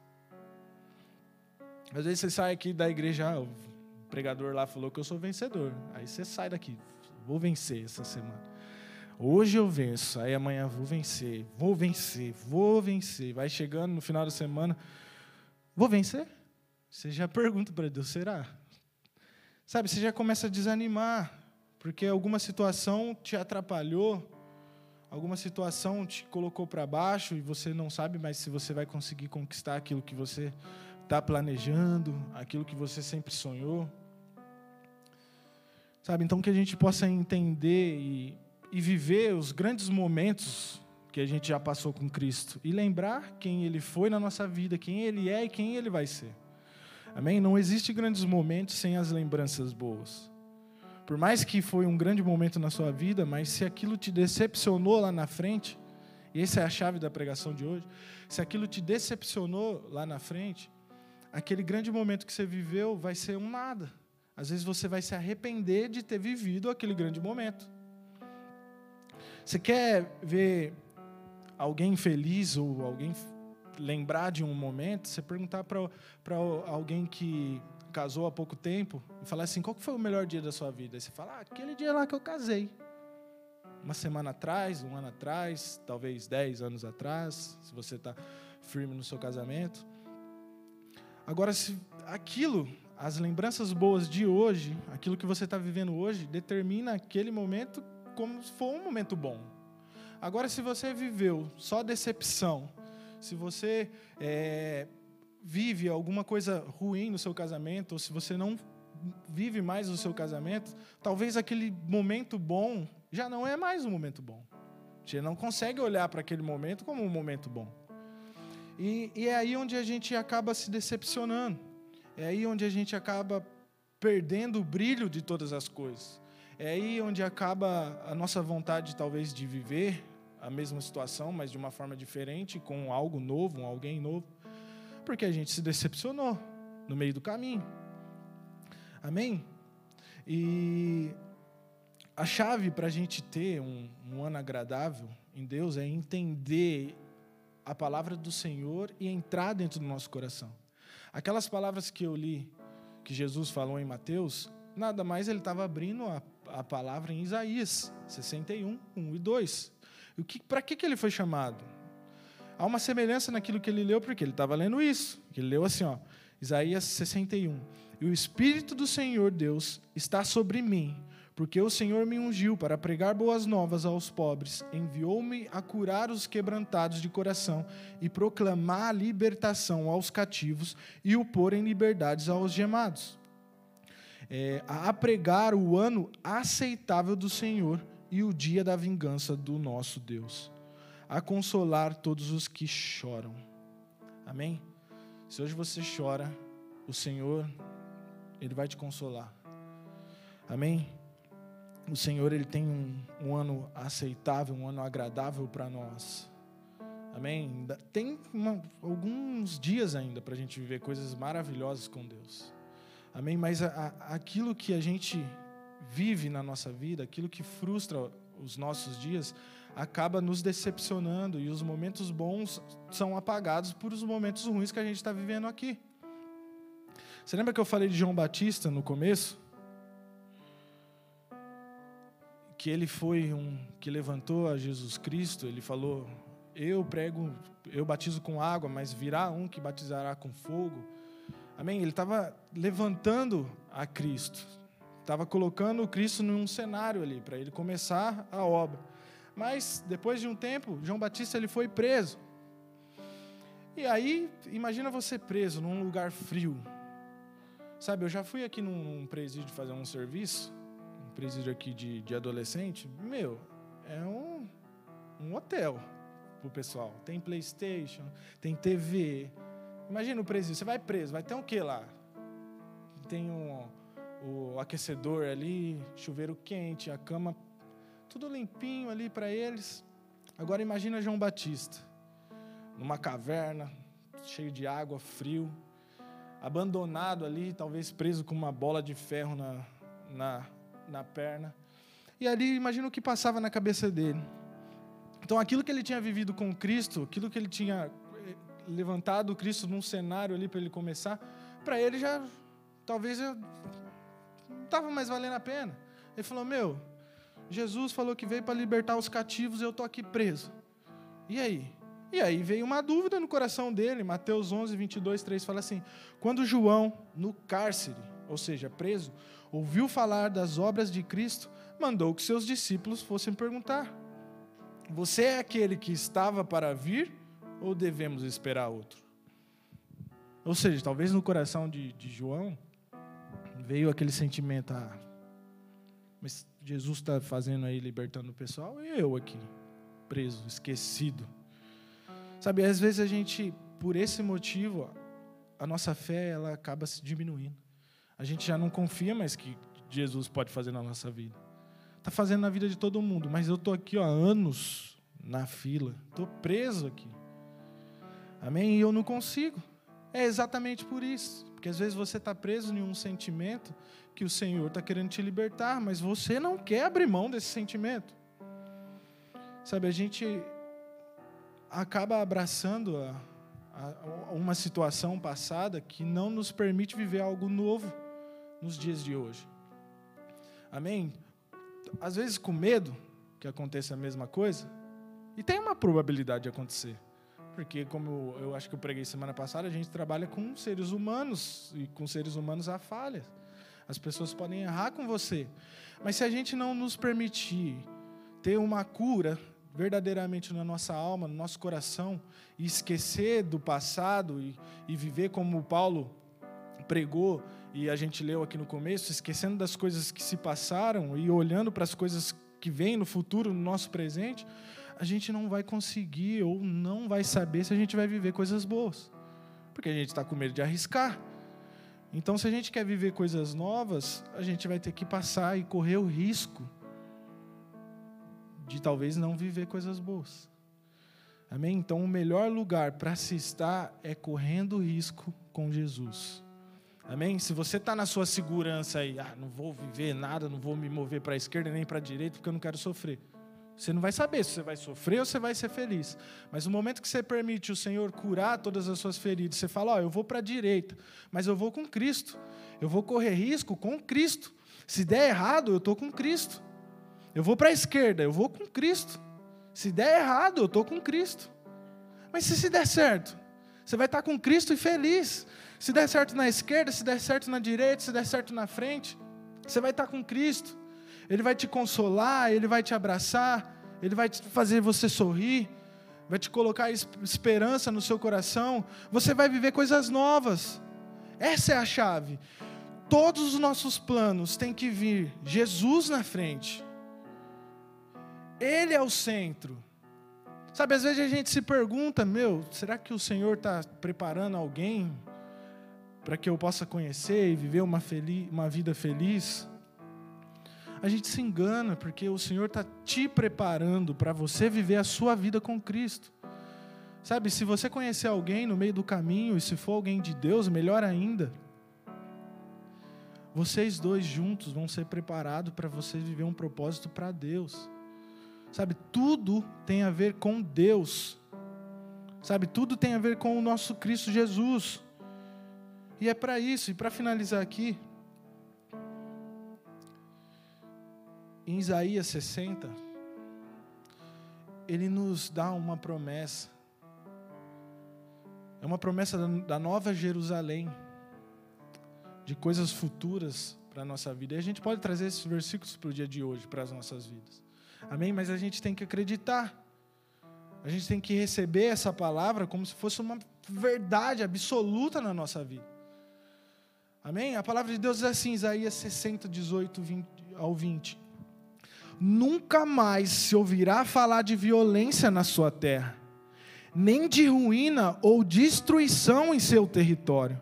Às vezes você sai aqui da igreja, ah, o pregador lá falou que eu sou vencedor. Aí você sai daqui, Vou vencer essa semana. Hoje eu venço, aí amanhã vou vencer, vou vencer, vou vencer. Vai chegando no final da semana, vou vencer? Você já pergunta para Deus, será? Sabe, você já começa a desanimar, porque alguma situação te atrapalhou, alguma situação te colocou para baixo e você não sabe mais se você vai conseguir conquistar aquilo que você está planejando, aquilo que você sempre sonhou. Sabe? Então, que a gente possa entender e, e viver os grandes momentos que a gente já passou com Cristo e lembrar quem Ele foi na nossa vida, quem Ele é e quem Ele vai ser. Amém? Não existe grandes momentos sem as lembranças boas. Por mais que foi um grande momento na sua vida, mas se aquilo te decepcionou lá na frente, e essa é a chave da pregação de hoje, se aquilo te decepcionou lá na frente, aquele grande momento que você viveu vai ser um nada. Às vezes você vai se arrepender de ter vivido aquele grande momento. Você quer ver alguém feliz ou alguém lembrar de um momento? Você perguntar para alguém que casou há pouco tempo e falar assim: qual foi o melhor dia da sua vida? Aí você fala: ah, aquele dia lá que eu casei. Uma semana atrás, um ano atrás, talvez dez anos atrás, se você está firme no seu casamento. Agora, se aquilo as lembranças boas de hoje, aquilo que você está vivendo hoje, determina aquele momento como se for um momento bom. Agora, se você viveu só decepção, se você é, vive alguma coisa ruim no seu casamento, ou se você não vive mais o seu casamento, talvez aquele momento bom já não é mais um momento bom. gente não consegue olhar para aquele momento como um momento bom. E, e é aí onde a gente acaba se decepcionando. É aí onde a gente acaba perdendo o brilho de todas as coisas. É aí onde acaba a nossa vontade, talvez, de viver a mesma situação, mas de uma forma diferente, com algo novo, um alguém novo, porque a gente se decepcionou no meio do caminho. Amém? E a chave para a gente ter um, um ano agradável em Deus é entender a palavra do Senhor e entrar dentro do nosso coração. Aquelas palavras que eu li, que Jesus falou em Mateus, nada mais ele estava abrindo a, a palavra em Isaías 61, 1 e 2. Para que, que ele foi chamado? Há uma semelhança naquilo que ele leu, porque ele estava lendo isso. Ele leu assim, ó, Isaías 61. E o Espírito do Senhor Deus está sobre mim, porque o Senhor me ungiu para pregar boas novas aos pobres, enviou-me a curar os quebrantados de coração e proclamar a libertação aos cativos e o pôr em liberdades aos gemados. É, a pregar o ano aceitável do Senhor e o dia da vingança do nosso Deus, a consolar todos os que choram. Amém? Se hoje você chora, o Senhor, Ele vai te consolar. Amém? O Senhor, Ele tem um, um ano aceitável, um ano agradável para nós. Amém? Tem uma, alguns dias ainda para a gente viver coisas maravilhosas com Deus. Amém? Mas a, a, aquilo que a gente vive na nossa vida, aquilo que frustra os nossos dias, acaba nos decepcionando e os momentos bons são apagados por os momentos ruins que a gente está vivendo aqui. Você lembra que eu falei de João Batista no começo? Que ele foi um que levantou a Jesus Cristo, ele falou: Eu prego, eu batizo com água, mas virá um que batizará com fogo. Amém? Ele estava levantando a Cristo, estava colocando o Cristo num cenário ali para ele começar a obra. Mas depois de um tempo, João Batista ele foi preso. E aí, imagina você preso num lugar frio. Sabe, eu já fui aqui num, presídio fazer um serviço, presídio aqui de, de adolescente. Meu, é um, um hotel pro pessoal. Tem Playstation, tem TV. Imagina o presídio, você vai preso, vai ter um quê lá? Tem um, o aquecedor ali, chuveiro quente, a cama, tudo limpinho ali para eles. Agora imagina João Batista, numa caverna, cheio de água, frio, abandonado ali, talvez preso com uma bola de ferro na, na, na perna. E ali imagina o que passava na cabeça dele. Então aquilo que ele tinha vivido com Cristo, aquilo que ele tinha eh, levantado Cristo num cenário ali para ele começar, para ele já talvez estava mais valendo a pena. Ele falou: Meu, Jesus falou que veio para libertar os cativos eu estou aqui preso. E aí? E aí veio uma dúvida no coração dele. Mateus 11, 22, 3 fala assim: Quando João, no cárcere, ou seja, preso, ouviu falar das obras de Cristo, mandou que seus discípulos fossem perguntar: Você é aquele que estava para vir ou devemos esperar outro? Ou seja, talvez no coração de, de João veio aquele sentimento, ah, mas Jesus está fazendo aí, libertando o pessoal, e eu aqui, preso, esquecido. Sabe, às vezes a gente, por esse motivo, a nossa fé ela acaba se diminuindo. A gente já não confia mais que Jesus pode fazer na nossa vida. Está fazendo na vida de todo mundo, mas eu estou aqui há anos na fila, estou preso aqui. Amém? E eu não consigo. É exatamente por isso. Porque às vezes você está preso em um sentimento que o Senhor está querendo te libertar, mas você não quer abrir mão desse sentimento. Sabe, a gente acaba abraçando a, a, uma situação passada que não nos permite viver algo novo nos dias de hoje. Amém? Às vezes com medo que aconteça a mesma coisa, e tem uma probabilidade de acontecer. Porque, como eu acho que eu preguei semana passada, a gente trabalha com seres humanos e com seres humanos há falhas. As pessoas podem errar com você. Mas se a gente não nos permitir ter uma cura verdadeiramente na nossa alma, no nosso coração, e esquecer do passado e, e viver como Paulo pregou e a gente leu aqui no começo, esquecendo das coisas que se passaram e olhando para as coisas que vêm no futuro, no nosso presente, a gente não vai conseguir ou não vai saber se a gente vai viver coisas boas. Porque a gente está com medo de arriscar. Então, se a gente quer viver coisas novas, a gente vai ter que passar e correr o risco de talvez não viver coisas boas. Amém? Então, o melhor lugar para se estar é correndo risco com Jesus. Amém? Se você está na sua segurança aí, ah, não vou viver nada, não vou me mover para a esquerda nem para a direita porque eu não quero sofrer. Você não vai saber se você vai sofrer ou você vai ser feliz. Mas no momento que você permite o Senhor curar todas as suas feridas, você fala: Ó, oh, eu vou para a direita, mas eu vou com Cristo. Eu vou correr risco com Cristo. Se der errado, eu estou com Cristo. Eu vou para a esquerda, eu vou com Cristo. Se der errado, eu estou com Cristo. Mas se se der certo, você vai estar com Cristo e feliz. Se der certo na esquerda, se der certo na direita, se der certo na frente, você vai estar com Cristo. Ele vai te consolar, ele vai te abraçar, ele vai fazer você sorrir, vai te colocar esperança no seu coração. Você vai viver coisas novas. Essa é a chave. Todos os nossos planos têm que vir Jesus na frente. Ele é o centro. Sabe, às vezes a gente se pergunta, meu, será que o Senhor está preparando alguém para que eu possa conhecer e viver uma, feliz, uma vida feliz? A gente se engana, porque o Senhor está te preparando para você viver a sua vida com Cristo. Sabe, se você conhecer alguém no meio do caminho, e se for alguém de Deus, melhor ainda. Vocês dois juntos vão ser preparados para você viver um propósito para Deus. Sabe, tudo tem a ver com Deus. Sabe, tudo tem a ver com o nosso Cristo Jesus. E é para isso, e para finalizar aqui, em Isaías 60, ele nos dá uma promessa. É uma promessa da nova Jerusalém, de coisas futuras para a nossa vida. E a gente pode trazer esses versículos para o dia de hoje, para as nossas vidas. Amém? Mas a gente tem que acreditar. A gente tem que receber essa palavra como se fosse uma verdade absoluta na nossa vida. Amém? A palavra de Deus é assim, Isaías 60, 18 20, ao 20. Nunca mais se ouvirá falar de violência na sua terra, nem de ruína ou destruição em seu território,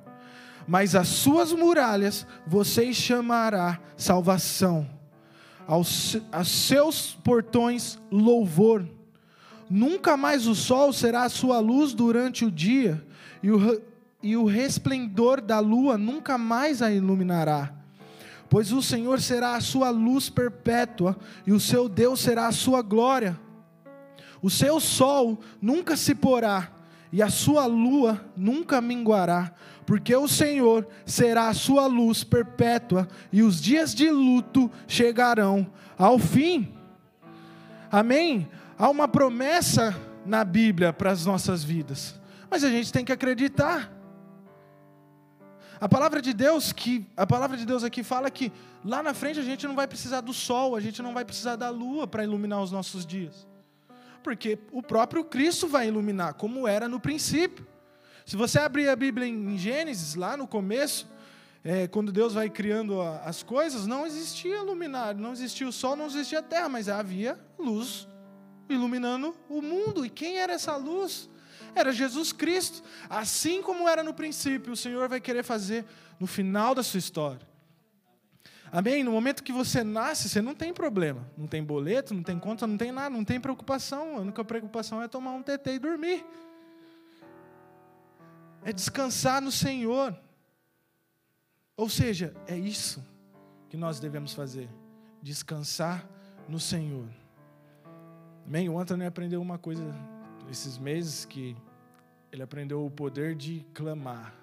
mas as suas muralhas você chamará salvação aos, aos seus portões louvor. Nunca mais o sol será a sua luz durante o dia, e o, e o resplendor da lua nunca mais a iluminará. Pois o Senhor será a sua luz perpétua, e o seu Deus será a sua glória. O seu sol nunca se porá, e a sua lua nunca minguará, porque o Senhor será a sua luz perpétua e os dias de luto chegarão ao fim. Amém? Há uma promessa na Bíblia para as nossas vidas, mas a gente tem que acreditar. A palavra de Deus que a palavra de Deus aqui fala que lá na frente a gente não vai precisar do sol, a gente não vai precisar da lua para iluminar os nossos dias. Porque o próprio Cristo vai iluminar, como era no princípio. Se você abrir a Bíblia em Gênesis, lá no começo, é, quando Deus vai criando as coisas, não existia luminário, não existia o sol, não existia a terra, mas havia luz iluminando o mundo. E quem era essa luz? Era Jesus Cristo. Assim como era no princípio, o Senhor vai querer fazer no final da sua história. Amém? No momento que você nasce, você não tem problema. Não tem boleto, não tem conta, não tem nada, não tem preocupação. A única preocupação é tomar um TT e dormir é descansar no Senhor. Ou seja, é isso que nós devemos fazer: descansar no Senhor. Amém? O Antônio aprendeu uma coisa esses meses que ele aprendeu o poder de clamar.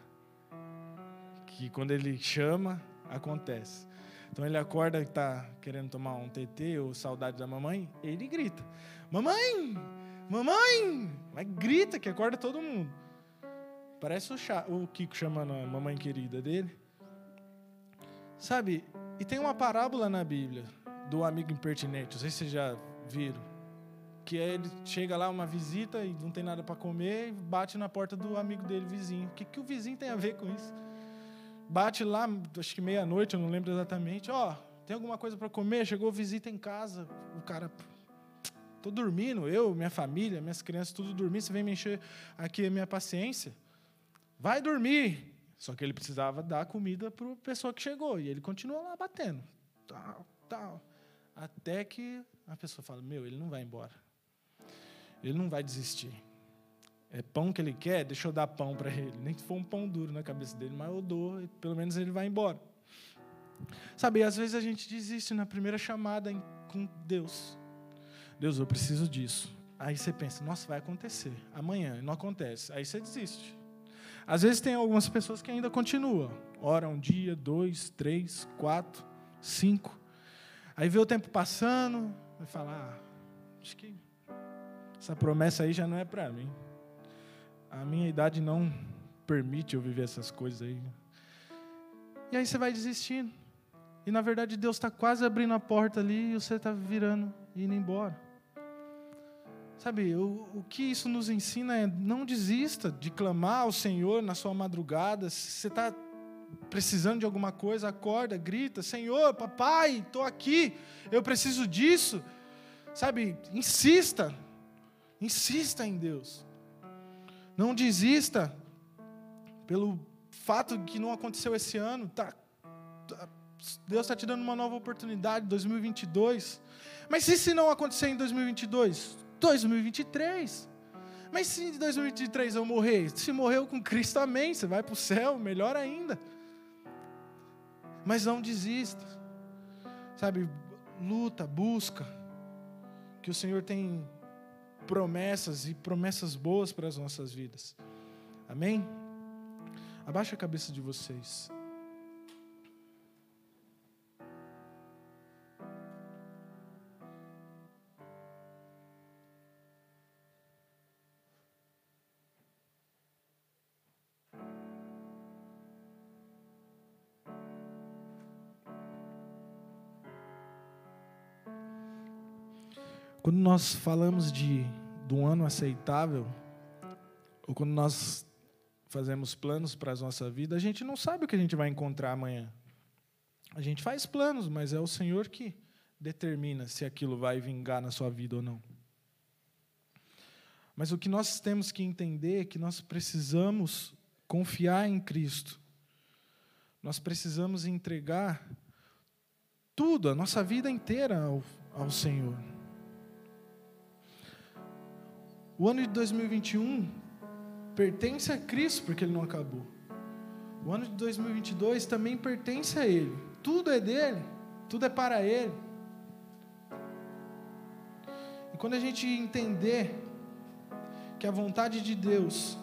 Que quando ele chama, acontece. Então ele acorda e está querendo tomar um TT ou saudade da mamãe, ele grita: Mamãe! Mamãe! Mas grita que acorda todo mundo. Parece o, Chá, o Kiko chamando a mamãe querida dele. Sabe, e tem uma parábola na Bíblia do amigo impertinente, não sei se vocês já viram. Que é ele chega lá, uma visita, e não tem nada para comer, e bate na porta do amigo dele, vizinho. O que, que o vizinho tem a ver com isso? Bate lá, acho que meia-noite, eu não lembro exatamente. Ó, oh, tem alguma coisa para comer? Chegou visita em casa. O cara, Tô dormindo, eu, minha família, minhas crianças, tudo dormindo. Você vem me encher aqui a minha paciência? Vai dormir. Só que ele precisava dar comida para a pessoa que chegou. E ele continua lá batendo. Tal, tal. Até que a pessoa fala: Meu, ele não vai embora. Ele não vai desistir. É pão que ele quer, deixa eu dar pão para ele. Nem que for um pão duro na cabeça dele, mas eu dou, e pelo menos ele vai embora. Sabe, às vezes a gente desiste na primeira chamada com Deus. Deus, eu preciso disso. Aí você pensa, nossa, vai acontecer. Amanhã, não acontece. Aí você desiste. Às vezes tem algumas pessoas que ainda continuam. Ora um dia, dois, três, quatro, cinco. Aí vê o tempo passando, vai falar, ah, acho que essa promessa aí já não é para mim. A minha idade não permite eu viver essas coisas aí. E aí você vai desistindo. E na verdade Deus está quase abrindo a porta ali e você está virando e indo embora. Sabe, o, o que isso nos ensina é não desista de clamar ao Senhor na sua madrugada. Se você está precisando de alguma coisa, acorda, grita: Senhor, papai, estou aqui, eu preciso disso. Sabe, insista, insista em Deus. Não desista pelo fato que não aconteceu esse ano. Tá, tá Deus está te dando uma nova oportunidade, 2022. Mas se isso não acontecer em 2022? 2023. Mas se em 2023 eu morrer, se morreu com Cristo, amém, você vai para o céu, melhor ainda. Mas não desista, sabe? Luta, busca, que o Senhor tem promessas e promessas boas para as nossas vidas. Amém? Abaixa a cabeça de vocês. Quando nós falamos de, de um ano aceitável, ou quando nós fazemos planos para a nossa vida, a gente não sabe o que a gente vai encontrar amanhã. A gente faz planos, mas é o Senhor que determina se aquilo vai vingar na sua vida ou não. Mas o que nós temos que entender é que nós precisamos confiar em Cristo. Nós precisamos entregar tudo, a nossa vida inteira ao, ao Senhor. O ano de 2021 pertence a Cristo, porque ele não acabou. O ano de 2022 também pertence a Ele. Tudo é dele, tudo é para Ele. E quando a gente entender que a vontade de Deus,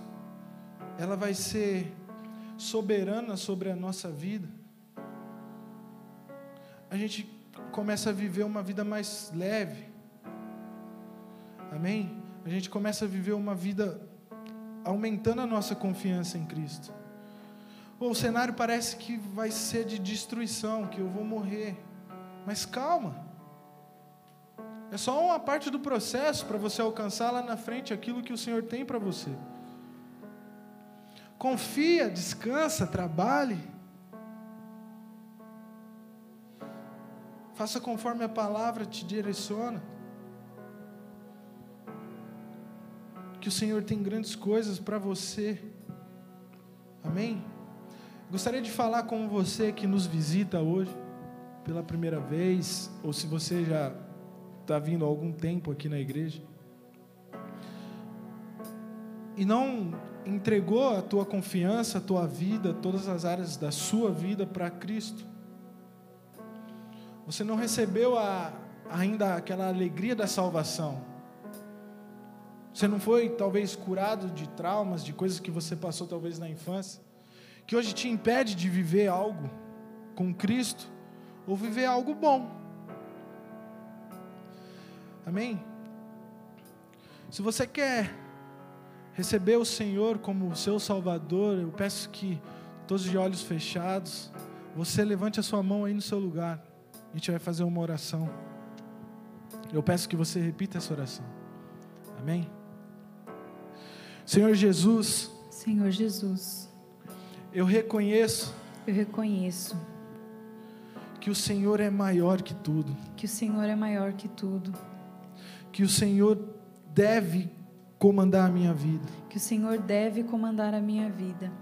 ela vai ser soberana sobre a nossa vida, a gente começa a viver uma vida mais leve. Amém? A gente começa a viver uma vida aumentando a nossa confiança em Cristo. Bom, o cenário parece que vai ser de destruição, que eu vou morrer. Mas calma. É só uma parte do processo para você alcançar lá na frente aquilo que o Senhor tem para você. Confia, descansa, trabalhe. Faça conforme a palavra te direciona. Que o Senhor tem grandes coisas para você. Amém? Gostaria de falar com você que nos visita hoje pela primeira vez, ou se você já está vindo há algum tempo aqui na igreja, e não entregou a tua confiança, a tua vida, todas as áreas da sua vida para Cristo. Você não recebeu a, ainda aquela alegria da salvação. Você não foi talvez curado de traumas, de coisas que você passou talvez na infância, que hoje te impede de viver algo com Cristo ou viver algo bom. Amém? Se você quer receber o Senhor como seu Salvador, eu peço que todos de olhos fechados, você levante a sua mão aí no seu lugar. A gente vai fazer uma oração. Eu peço que você repita essa oração. Amém? Senhor Jesus. Senhor Jesus. Eu reconheço. Eu reconheço. Que o Senhor é maior que tudo. Que o Senhor é maior que tudo. que o Senhor deve comandar a minha vida. que o Senhor deve comandar a minha vida.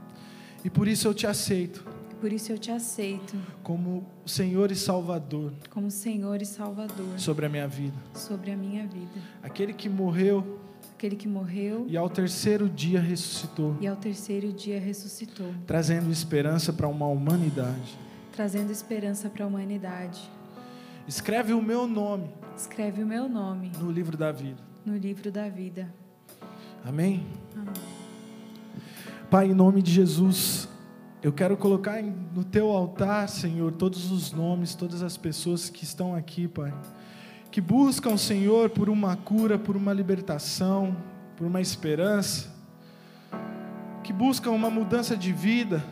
E por isso eu te aceito Por isso eu te aceito como Senhor e Salvador como Senhor e Salvador sobre a minha vida. sobre a minha vida. Aquele que morreu Aquele que morreu e ao terceiro dia ressuscitou, e ao terceiro dia ressuscitou, trazendo esperança para uma humanidade. trazendo esperança para a humanidade. Escreve o meu nome Escreve o meu nome no livro da vida. no livro da vida. Amém? Amém. Pai, em nome de Jesus, eu quero colocar no teu altar, Senhor, todos os nomes, todas as pessoas que estão aqui, Pai, que buscam, Senhor, por uma cura, por uma libertação, por uma esperança, que buscam uma mudança de vida,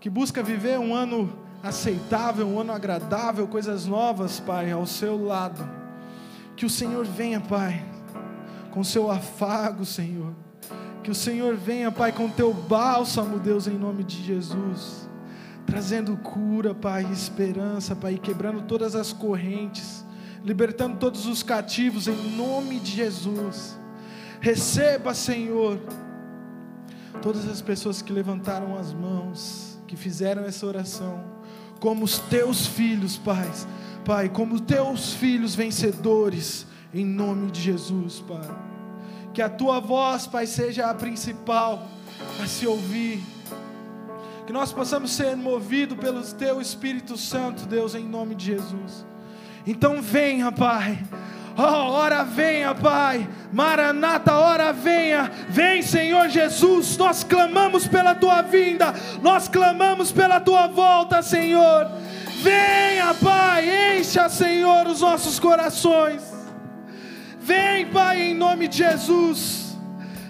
que busca viver um ano aceitável, um ano agradável, coisas novas, Pai, ao seu lado. Que o Senhor venha, Pai, com seu afago, Senhor. Que o Senhor venha, Pai, com teu bálsamo, Deus, em nome de Jesus. Trazendo cura, Pai, esperança, Pai, quebrando todas as correntes, libertando todos os cativos, em nome de Jesus. Receba, Senhor, todas as pessoas que levantaram as mãos, que fizeram essa oração, como os teus filhos, Pai, Pai, como teus filhos vencedores, em nome de Jesus, Pai. Que a tua voz, Pai, seja a principal a se ouvir. Que nós possamos ser movidos pelo teu Espírito Santo, Deus, em nome de Jesus. Então venha, Pai. Oh, ora venha, Pai. Maranata, ora venha. Vem, Senhor Jesus. Nós clamamos pela tua vinda. Nós clamamos pela tua volta, Senhor. Venha, Pai. Encha, Senhor, os nossos corações. Vem, Pai, em nome de Jesus.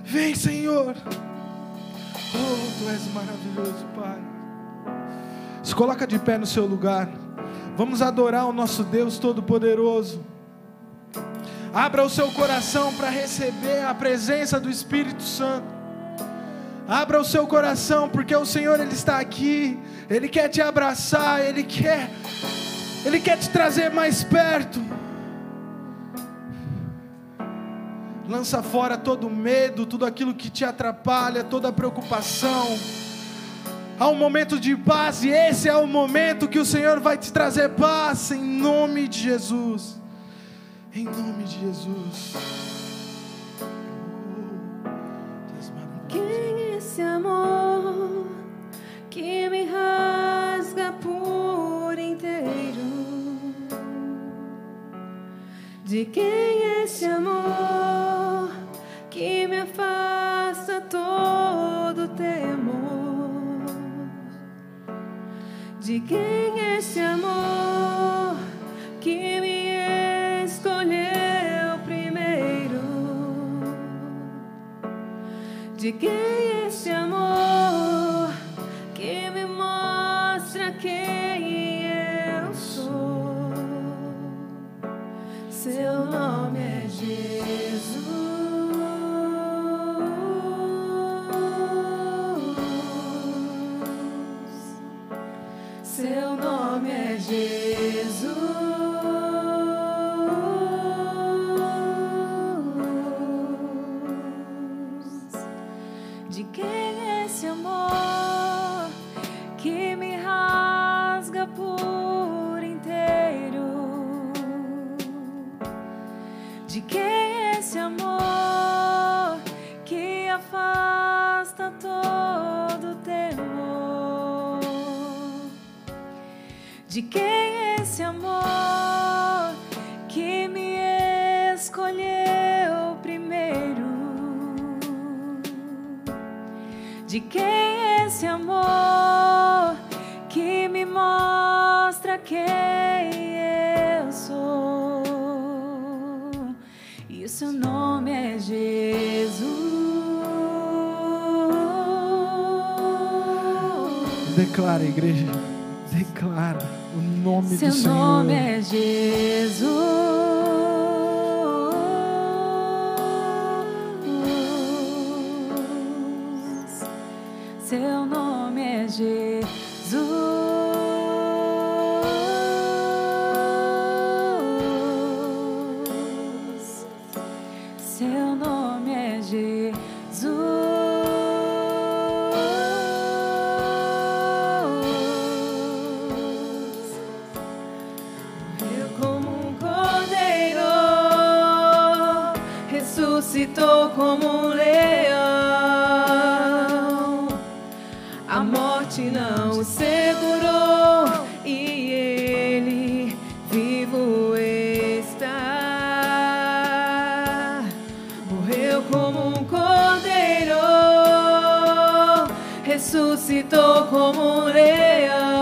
Vem, Senhor. Oh, tu és maravilhoso, Pai. Se coloca de pé no seu lugar. Vamos adorar o nosso Deus Todo-Poderoso. Abra o seu coração para receber a presença do Espírito Santo. Abra o seu coração, porque o Senhor ele está aqui. Ele quer te abraçar, ele quer ele quer te trazer mais perto. Lança fora todo medo, tudo aquilo que te atrapalha, toda preocupação. Há um momento de paz e esse é o momento que o Senhor vai te trazer paz em nome de Jesus. Em nome de Jesus. Quem é esse amor que me rasga por inteiro? De quem é esse amor que me afasta todo temor? De quem é esse amor que me escolheu primeiro? De quem é esse amor que me mostra quem eu sou? Seu nome é Jesus. Declara, igreja. Declara o nome Seu do Senhor. nome é Jesus. Morreu como um cordeiro, ressuscitou como um leão.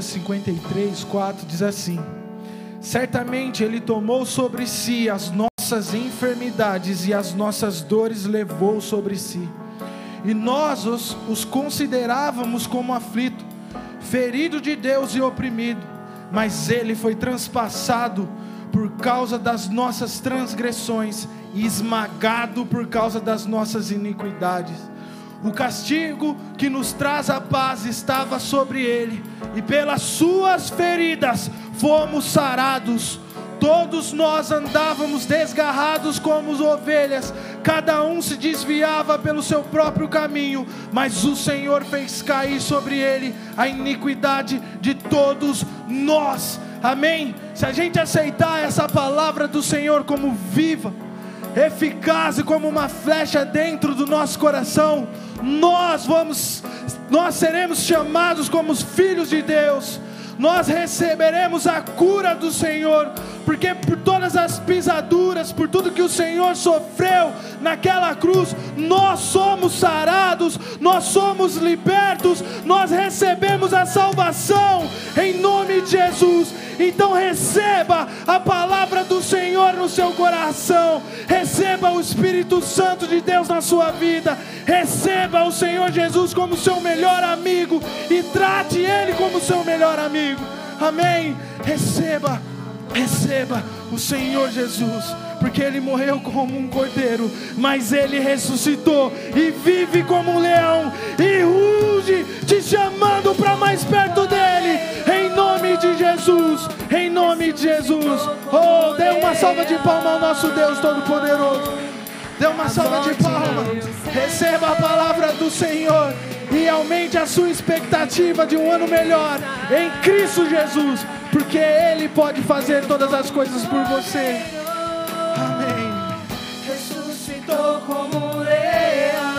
Isaías 53, 4 diz assim: Certamente Ele tomou sobre si as nossas enfermidades e as nossas dores levou sobre si. E nós os, os considerávamos como aflito, ferido de Deus e oprimido, mas Ele foi transpassado por causa das nossas transgressões e esmagado por causa das nossas iniquidades. O castigo que nos traz a paz estava sobre ele, e pelas suas feridas fomos sarados. Todos nós andávamos desgarrados como ovelhas, cada um se desviava pelo seu próprio caminho, mas o Senhor fez cair sobre ele a iniquidade de todos nós. Amém? Se a gente aceitar essa palavra do Senhor como viva, eficaz e como uma flecha dentro do nosso coração, nós vamos, nós seremos chamados como os filhos de Deus. Nós receberemos a cura do Senhor, porque por todas as pisaduras, por tudo que o Senhor sofreu naquela cruz, nós somos sarados, nós somos libertos, nós recebemos a salvação em nome de Jesus. Então receba a palavra do Senhor no seu coração, receba o Espírito Santo de Deus na sua vida, receba o Senhor Jesus como seu melhor amigo e trate Ele como seu melhor amigo. Amém. Receba, receba o Senhor Jesus porque ele morreu como um cordeiro, mas ele ressuscitou e vive como um leão e ruge, te chamando para mais perto dele, em nome de Jesus, em nome de Jesus. Oh, dê uma salva de palmas ao nosso Deus Todo-Poderoso. Dê uma salva de palmas. Receba a palavra do Senhor e aumente a sua expectativa de um ano melhor em Cristo Jesus, porque Ele pode fazer todas as coisas por você. Amém. ressuscitou como leão.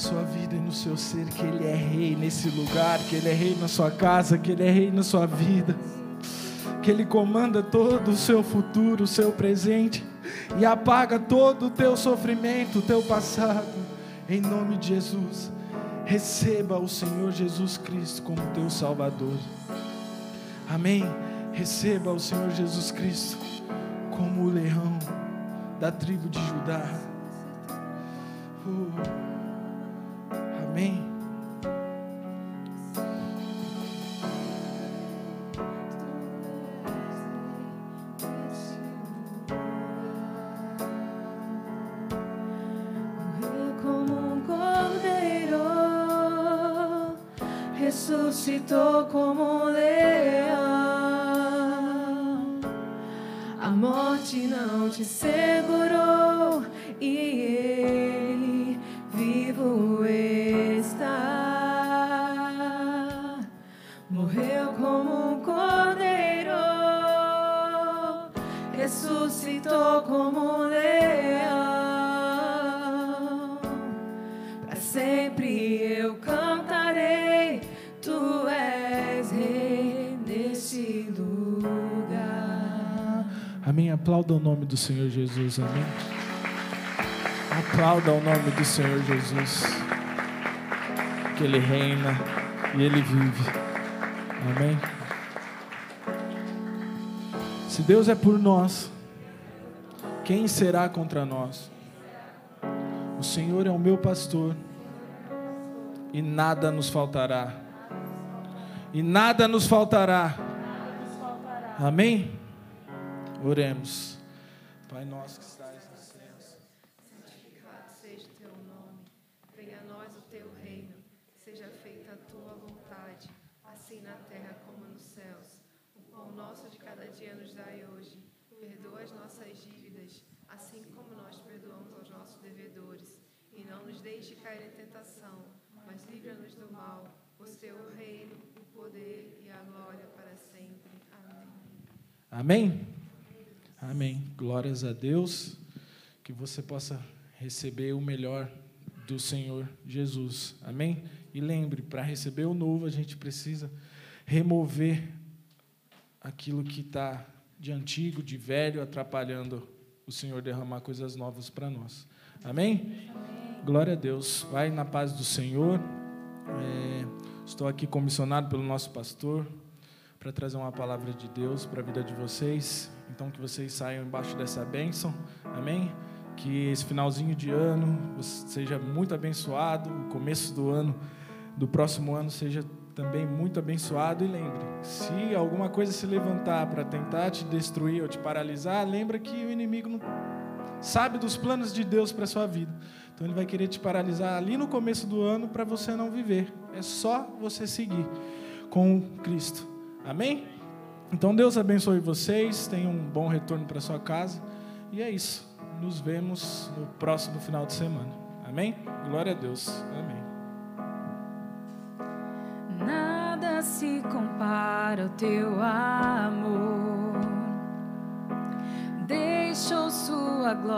Sua vida e no seu ser que Ele é rei nesse lugar, que Ele é rei na sua casa, que Ele é rei na sua vida, que Ele comanda todo o seu futuro, o seu presente e apaga todo o teu sofrimento, o teu passado, em nome de Jesus. Receba o Senhor Jesus Cristo como teu Salvador. Amém. Receba o Senhor Jesus Cristo como o leão da tribo de Judá. Uh, amém. Do Senhor Jesus. Amém. Aplauda o nome do Senhor Jesus. Que Ele reina e Ele vive. Amém. Se Deus é por nós, quem será contra nós? O Senhor é o meu pastor e nada nos faltará. E nada nos faltará. Amém? Oremos. Pai nosso que estás nos céus. Santificado seja o teu nome, venha a nós o teu reino, seja feita a tua vontade, assim na terra como nos céus. O pão nosso de cada dia nos dai hoje. Perdoa as nossas dívidas, assim como nós perdoamos aos nossos devedores. E não nos deixe cair em tentação, mas livra-nos do mal. O teu reino, o poder e a glória para sempre. Amém. Amém? Amém. Glórias a Deus. Que você possa receber o melhor do Senhor Jesus. Amém? E lembre, para receber o novo, a gente precisa remover aquilo que está de antigo, de velho, atrapalhando o Senhor derramar coisas novas para nós. Amém? Glória a Deus. Vai na paz do Senhor. É, estou aqui comissionado pelo nosso pastor para trazer uma palavra de Deus para a vida de vocês. Então, que vocês saiam embaixo dessa bênção. Amém? Que esse finalzinho de ano seja muito abençoado. O começo do ano, do próximo ano, seja também muito abençoado. E lembre, se alguma coisa se levantar para tentar te destruir ou te paralisar, lembra que o inimigo não sabe dos planos de Deus para sua vida. Então ele vai querer te paralisar ali no começo do ano para você não viver. É só você seguir com Cristo. Amém? Então Deus abençoe vocês, tenham um bom retorno para sua casa. E é isso. Nos vemos no próximo final de semana. Amém? Glória a Deus. Amém. Nada se compara ao teu amor. Deixou sua glória.